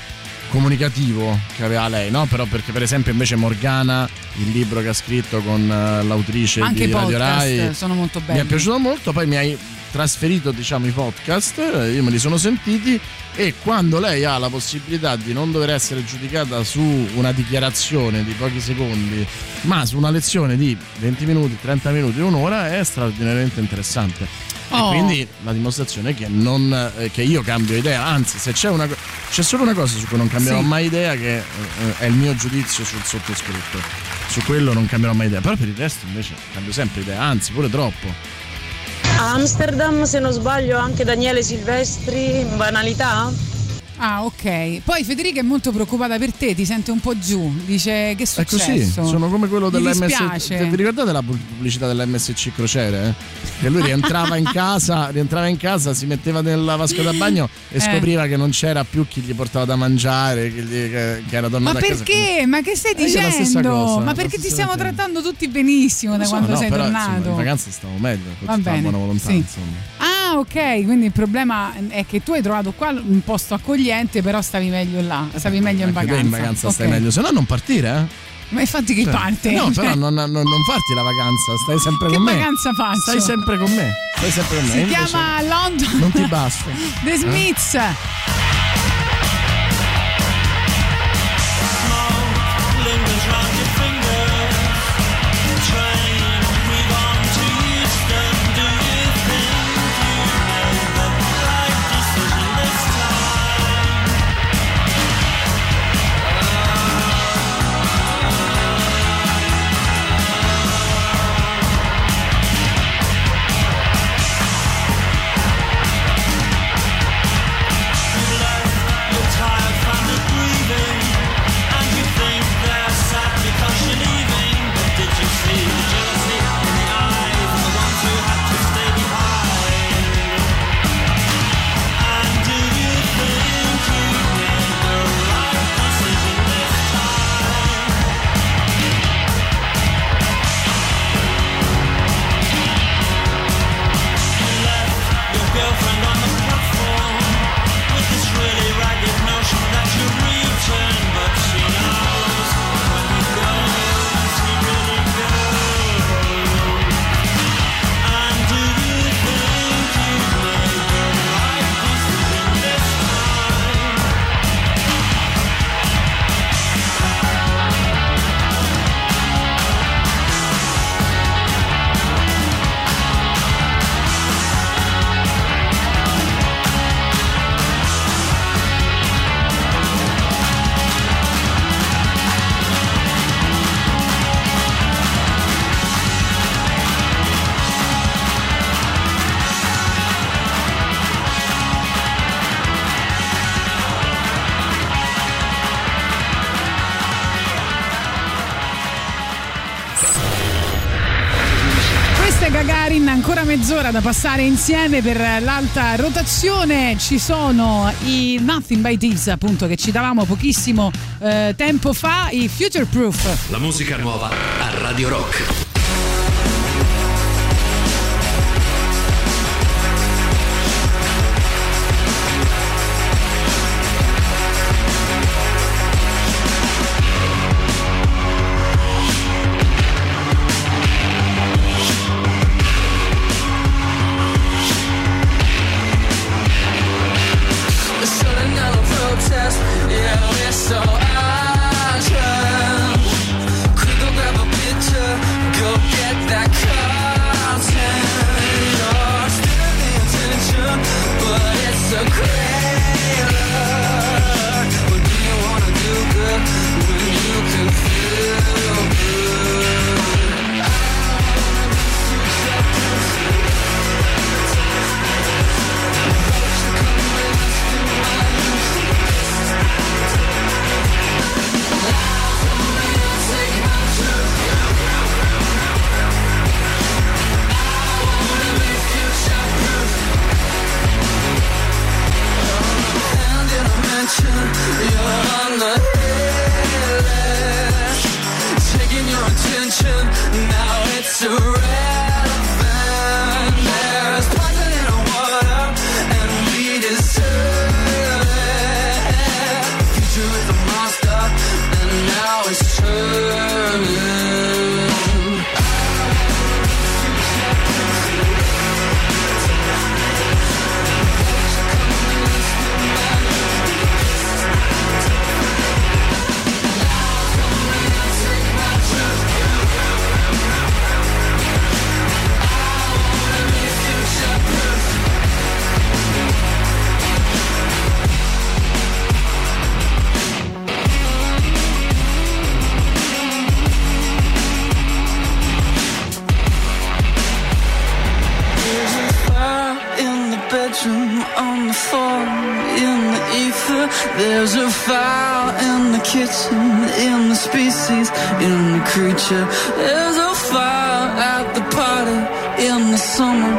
comunicativo che aveva lei, no? Però perché per esempio invece Morgana, il libro che ha scritto con eh, l'autrice Anche di Radio Rai, sono molto mi belli. è piaciuto molto, poi mi hai trasferito diciamo i podcast, eh, io me li sono sentiti e quando lei ha la possibilità di non dover essere giudicata su una dichiarazione di pochi secondi, ma su una lezione di 20 minuti, 30 minuti, un'ora, è straordinariamente interessante. Oh. E quindi la dimostrazione è che, non, eh, che io cambio idea, anzi se c'è, una, c'è solo una cosa su cui non cambierò Sì. mai idea che eh, è il mio giudizio sul sottoscritto. Su quello non cambierò mai idea, però per il resto invece cambio sempre idea, anzi pure troppo. Amsterdam, se non sbaglio, anche Daniele Silvestri, banalità? Ah, ok. Poi Federica è molto preoccupata per te, ti sente un po' giù. Dice che è È successo? così, sono come quello dell'MSC. Vi ricordate la pubblicità dell'MSC Crociere? eh? Che lui rientrava in casa, rientrava in casa, si metteva nella vasca da bagno e Eh. scopriva che non c'era più chi gli portava da mangiare, che, gli- che- che era Ma tornato a casa. perché? Ma che stai Eh, dicendo? cosa, Ma perché ti stiamo trattando tutti benissimo da so, quando no, sei però, insomma, tornato? in vacanza stavo meglio, buona volontà, sì. insomma. Ah, ok, quindi il problema è che tu hai trovato qua un posto accogliente, però stavi meglio là, stavi meglio in vacanza. in vacanza stai Ok. meglio, se no non partire, eh? Ma infatti che Cioè, parte? No, Cioè, però non, non- non farti la vacanza, stai sempre Che con me. vacanza faccio? Stai sempre con me. Stai sempre con me. Si Invece chiama London Non ti basta. The Eh? Smiths. lingers passare insieme per l'alta rotazione. Ci sono i Nothing by Thieves, appunto, che citavamo pochissimo eh, tempo fa, i Future Proof. La musica nuova a Radio Rock. Fire in the kitchen, in the species, in the creature. There's a fire at the party, in the summer,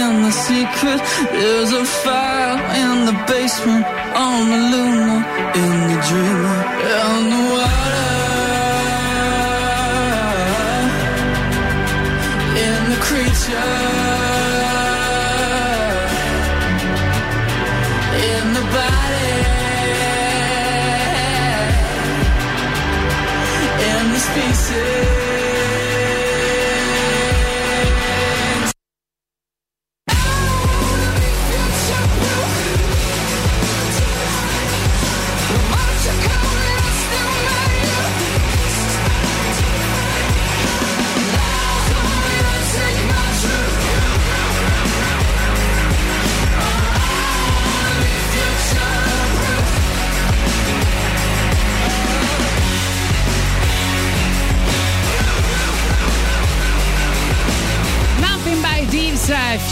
in the secret. There's a fire in the basement, on the luna, in the dreamer, in the water. In the creature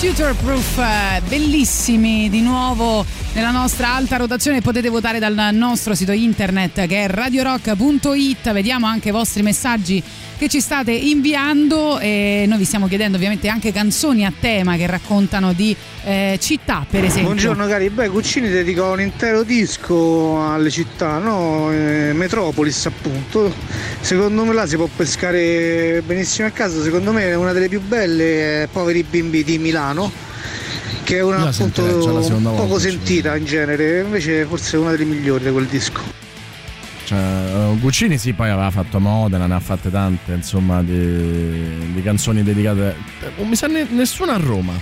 Future Proof, eh, bellissimi di nuovo nella nostra alta rotazione. Potete votare dal nostro sito internet che è radiorock.it. Vediamo anche i vostri messaggi che ci state inviando e noi vi stiamo chiedendo ovviamente anche canzoni a tema che raccontano di eh, città, per esempio. Buongiorno cari, beh Guccini dedica un intero disco alle città, no? Eh, Metropolis appunto. Secondo me là si può pescare benissimo a casa, secondo me è una delle più belle, eh, Poveri bimbi di Milano, che è una appunto la seconda poco volta, sentita in genere, invece forse è una delle migliori di quel disco. Eh, Guccini sì, poi aveva fatto Modena, ne ha fatte tante, insomma, di, di canzoni dedicate. eh, Non mi sa ne- nessuna a Roma.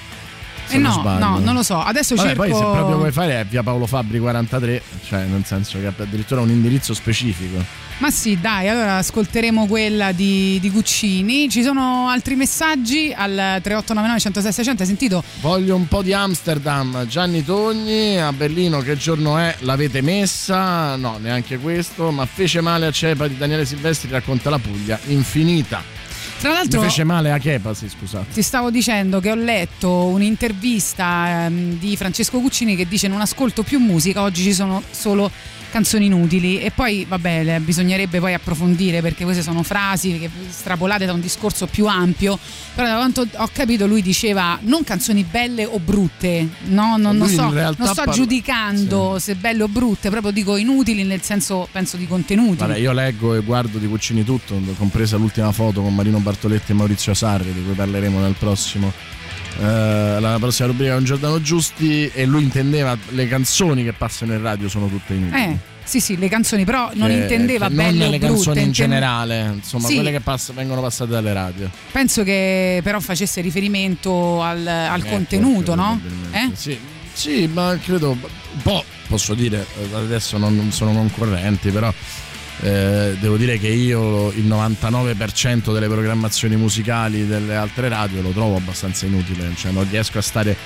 Eh no, sbaglio. no, non lo so. Adesso Vabbè, cerco. poi se proprio vuoi fare è via Paolo Fabri 43, cioè nel senso che ha addirittura un indirizzo specifico. Ma sì, dai, allora ascolteremo quella di, di Guccini. Ci sono altri messaggi al 3899 106 600. Hai sentito? Voglio un po' di Amsterdam, Gianni Togni, a Berlino che giorno è? L'avete messa? No, neanche questo, ma fece male a Cepa di Daniele Silvestri, racconta la Puglia infinita. Tra l'altro Mi fece male a Chepa, sì, scusate. ti stavo dicendo che ho letto un'intervista ehm, di Francesco Cuccini che dice non ascolto più musica, oggi ci sono solo canzoni inutili e poi vabbè bisognerebbe poi approfondire perché queste sono frasi che strapolate da un discorso più ampio. Però da quanto ho capito lui diceva non canzoni belle o brutte no? Non, non so, non sto parla- giudicando se belle o brutte proprio dico inutili nel senso penso di contenuti. Vabbè, io leggo e guardo di Cuccini tutto, compresa l'ultima foto con Marino Bartoletti e Maurizio Sarri, di cui parleremo nel prossimo. eh, la prossima rubrica con Giordano Giusti e lui intendeva le canzoni che passano in radio sono tutte inutili. eh sì sì le canzoni però non Che- intendeva che belle non le brutte canzoni in generale, insomma, Sì. quelle che pass- vengono passate dalle radio. penso che però facesse riferimento al, al Eh, contenuto no? Eh? Sì, sì, ma credo un po' posso dire, eh, adesso non, non sono concorrenti, però eh, devo dire che io il 99% delle programmazioni musicali delle altre radio lo trovo abbastanza inutile, cioè non riesco a stare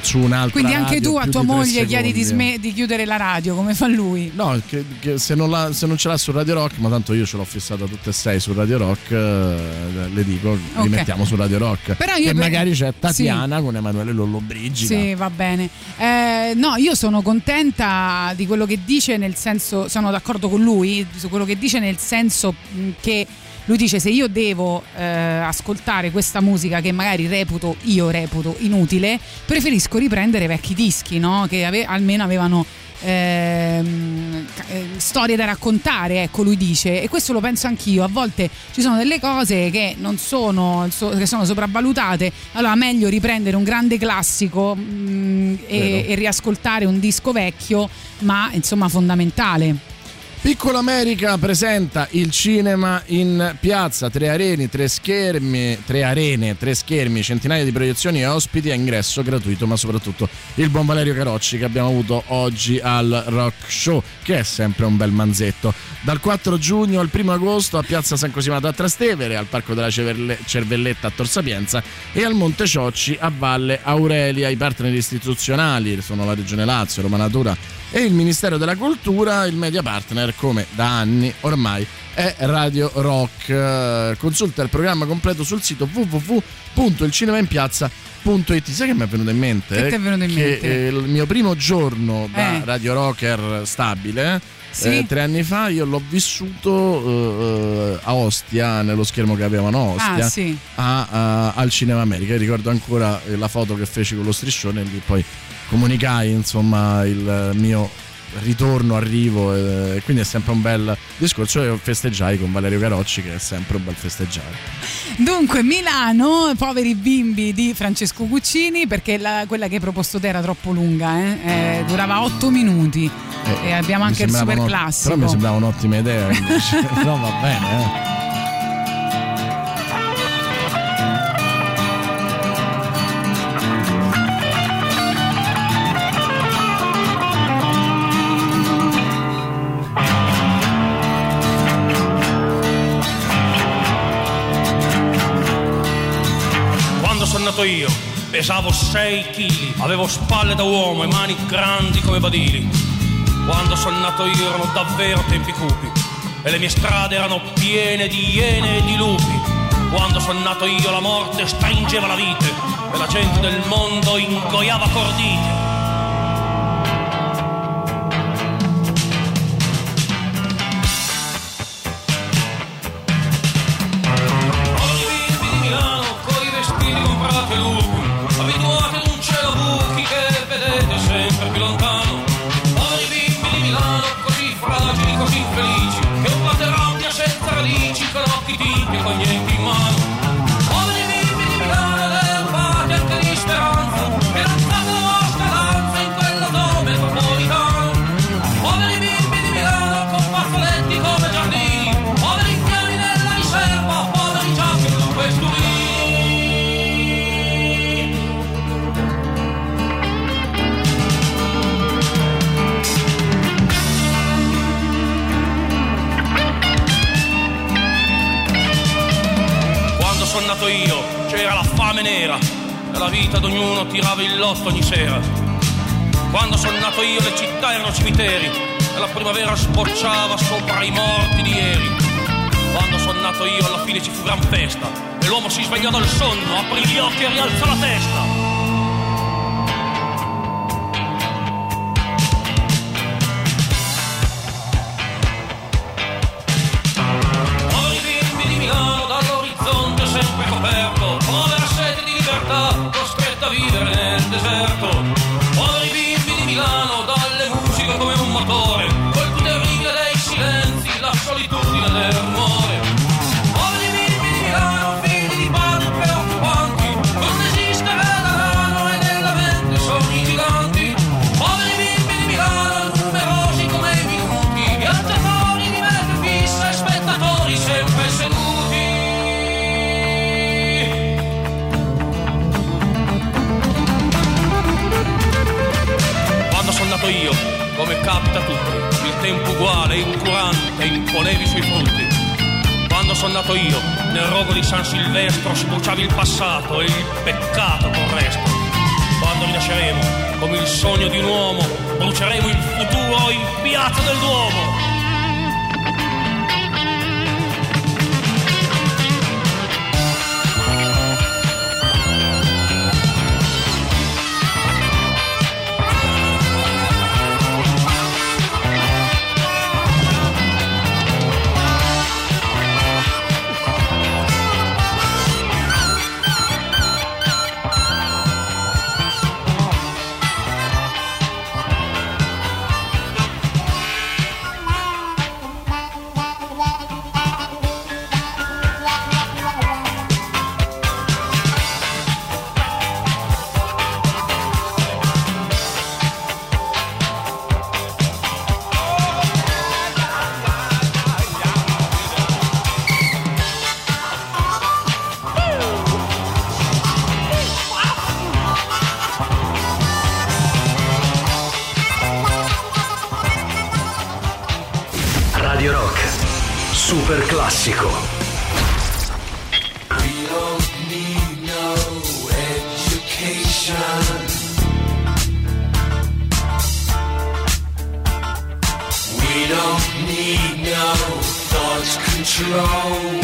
su, un'altra Quindi anche tu a tua moglie chiedi di, sme- di chiudere la radio come fa lui. No, che, che se, non la- se non ce l'ha su Radio Rock, ma tanto io ce l'ho fissata tutte e sei su Radio Rock, eh, le dico, Ok. rimettiamo su Radio Rock. Però io che per- magari c'è Tatiana con Emanuele Lollobrigida. Sì, va bene. Eh, no, io sono contenta di quello che dice, nel senso, sono d'accordo con lui su quello che dice, nel senso che lui dice se io devo eh, ascoltare questa musica che magari reputo, io reputo inutile, preferisco riprendere vecchi dischi, no? Che ave- almeno avevano ehm, eh, storie da raccontare, ecco lui dice, e questo lo penso anch'io, a volte ci sono delle cose che non sono, so- che sono sopravvalutate, allora meglio riprendere un grande classico mm, e, e riascoltare un disco vecchio, ma insomma fondamentale. Piccola America presenta il cinema in piazza, tre arene, tre schermi, tre arene, tre schermi, centinaia di proiezioni e ospiti a ingresso gratuito, ma soprattutto il buon Valerio Carocci che abbiamo avuto oggi al Rock Show, che è sempre un bel manzetto. Dal 4 giugno al 1 agosto a Piazza San Cosimato a Trastevere, al Parco della Cervelletta a Tor Sapienza e al Monte Ciocci a Valle Aurelia. I partner istituzionali sono la Regione Lazio, Roma Natura e il Ministero della Cultura, il media partner come da anni ormai è Radio Rock. Eh, Consulta il programma completo sul sito www.ilcinemainpiazza.it. Sai che mi è venuto in mente? Che ti è venuto in Che, mente? eh, il mio primo giorno da Eh. Radio Rocker stabile, Sì. eh, tre anni fa, io l'ho vissuto eh, eh, a Ostia, nello schermo che avevano a Ostia, Ah, sì. a- a- al Cinema America. Ricordo ancora eh, la foto che feci con lo striscione e lì poi comunicai insomma il mio ritorno, arrivo eh, e quindi è sempre un bel discorso e festeggiai con Valerio Carocci che è sempre un bel festeggiare. Dunque, Milano, poveri bimbi di Francesco Cuccini, perché la- quella che hai proposto te era troppo lunga, eh? Eh, durava 8 minuti. e abbiamo anche il super classico. Però mi sembrava un'ottima idea invece. no va bene eh. Quando sono nato io pesavo 6 kg, avevo spalle da uomo e mani grandi come badili. Quando sono nato io erano davvero tempi cupi e le mie strade erano piene di iene e di lupi. Quando sono nato io la morte stringeva la vite e la gente del mondo ingoiava cordite. ognuno tirava il lotto ogni sera. Quando sono nato io le città erano cimiteri e la primavera sbocciava sopra i morti di ieri. Quando sono nato io alla fine ci fu gran festa e l'uomo si svegliò dal sonno, aprì gli occhi e rialzò la testa. tempo uguale, incurante, imponevi sui fronti. Quando sono nato io, nel rogo di San Silvestro sbruciavi il passato e il peccato col resto. Quando rinasceremo, come il sogno di un uomo, bruceremo il futuro in piazza del Duomo. control.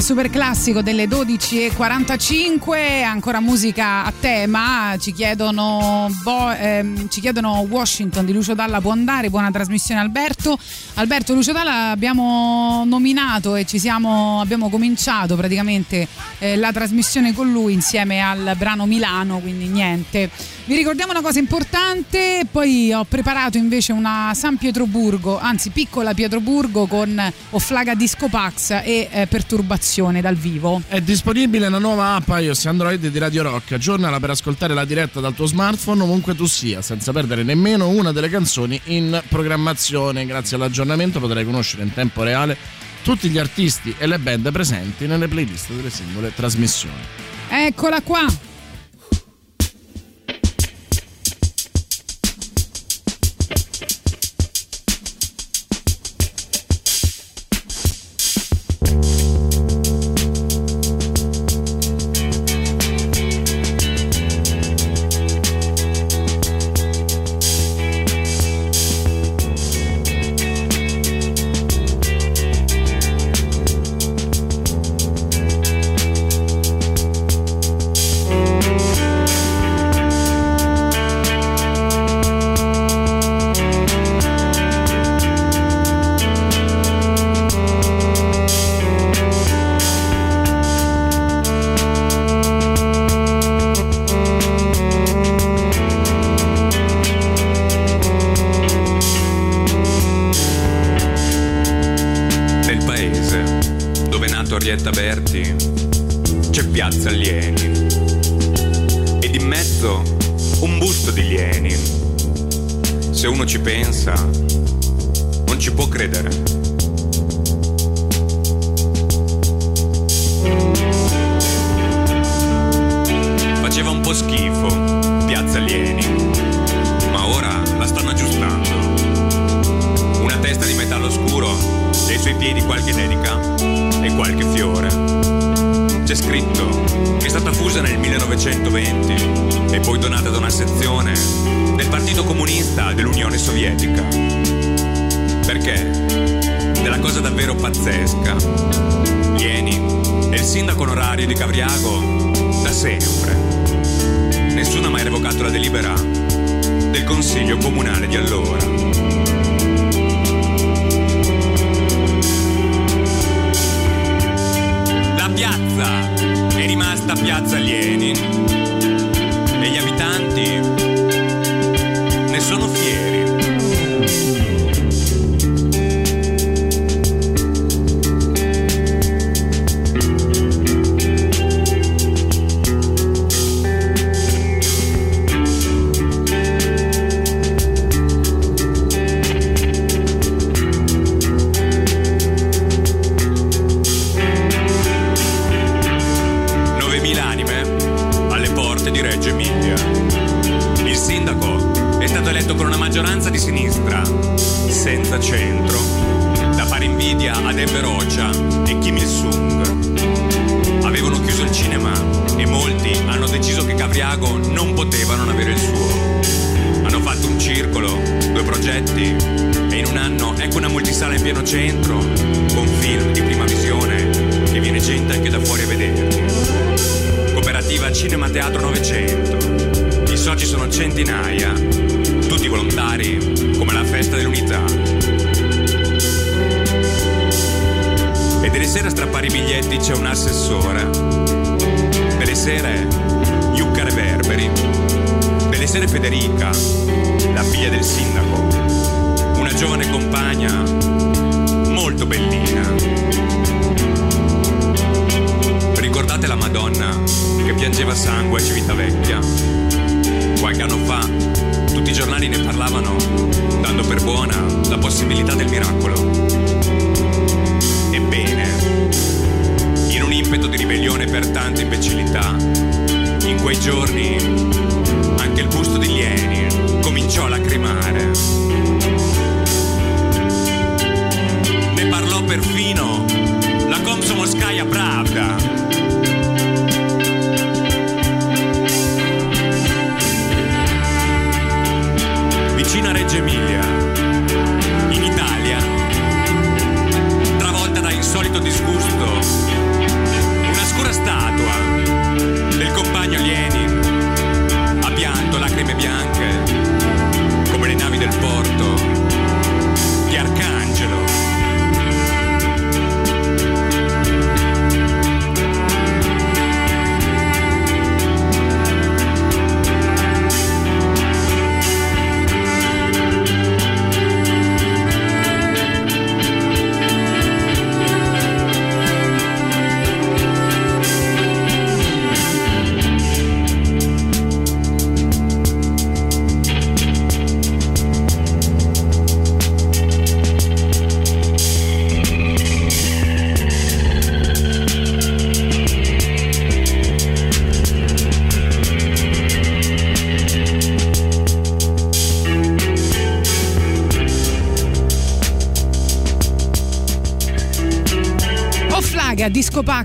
Super classico delle 12.45, ancora musica a tema, ci chiedono, Bo- ehm, ci chiedono Washington di Lucio Dalla può andare, buona trasmissione Alberto. Alberto Lucio Dalla abbiamo nominato e siamo, abbiamo cominciato praticamente eh, la trasmissione con lui insieme al brano Milano, quindi niente. Vi ricordiamo una cosa importante, poi ho preparato invece una San Pietroburgo, anzi piccola Pietroburgo con Offlaga Disco Pax e eh, Perturbazione dal vivo. È disponibile la nuova app iOS Android di Radio Rock. Aggiornala per ascoltare la diretta dal tuo smartphone ovunque tu sia, senza perdere nemmeno una delle canzoni in programmazione. Grazie all'aggiornamento potrai conoscere in tempo reale tutti gli artisti e le band presenti nelle playlist delle singole trasmissioni. Eccola qua! Sovietica. Perché? Della cosa davvero pazzesca. Lieni è il sindaco onorario di Cavriago da sempre. Nessuno ha mai revocato la delibera del Consiglio Comunale di allora. La piazza è rimasta piazza Lieni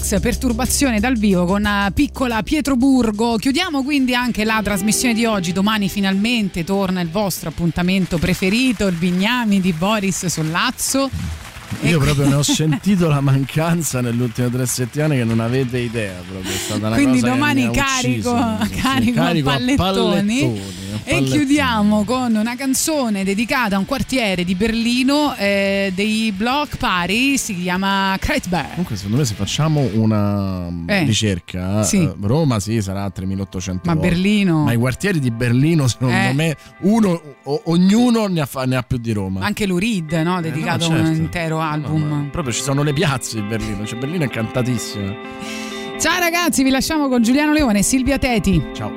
Perturbazione dal vivo con eh, piccola Pietroburgo. Chiudiamo quindi anche la trasmissione di oggi. Domani finalmente torna il vostro appuntamento preferito, il Bignami di Boris Sollazzo. Io proprio ne ho sentito la mancanza nelle ultime tre settimane che non avete idea. Proprio. È stata una Quindi domani carico, ucciso. Carico, carico a a pallettoni. E chiudiamo con una canzone dedicata a un quartiere di Berlino eh, dei Block Party, si chiama Kreuzberg. Comunque, secondo me, se facciamo una Eh, ricerca, sì. eh, Roma sì, sarà a 3800 Ma volte. Berlino? Ma i quartieri di Berlino, secondo Eh. me, uno, o- ognuno ne ha, fa- ne ha più di Roma. Anche Lurid, no? dedicato a certo. un intero album. Proprio ci sono le piazze di Berlino, cioè Berlino è cantatissima. Ciao ragazzi, vi lasciamo con Giuliano Leone e Silvia Teti. Ciao.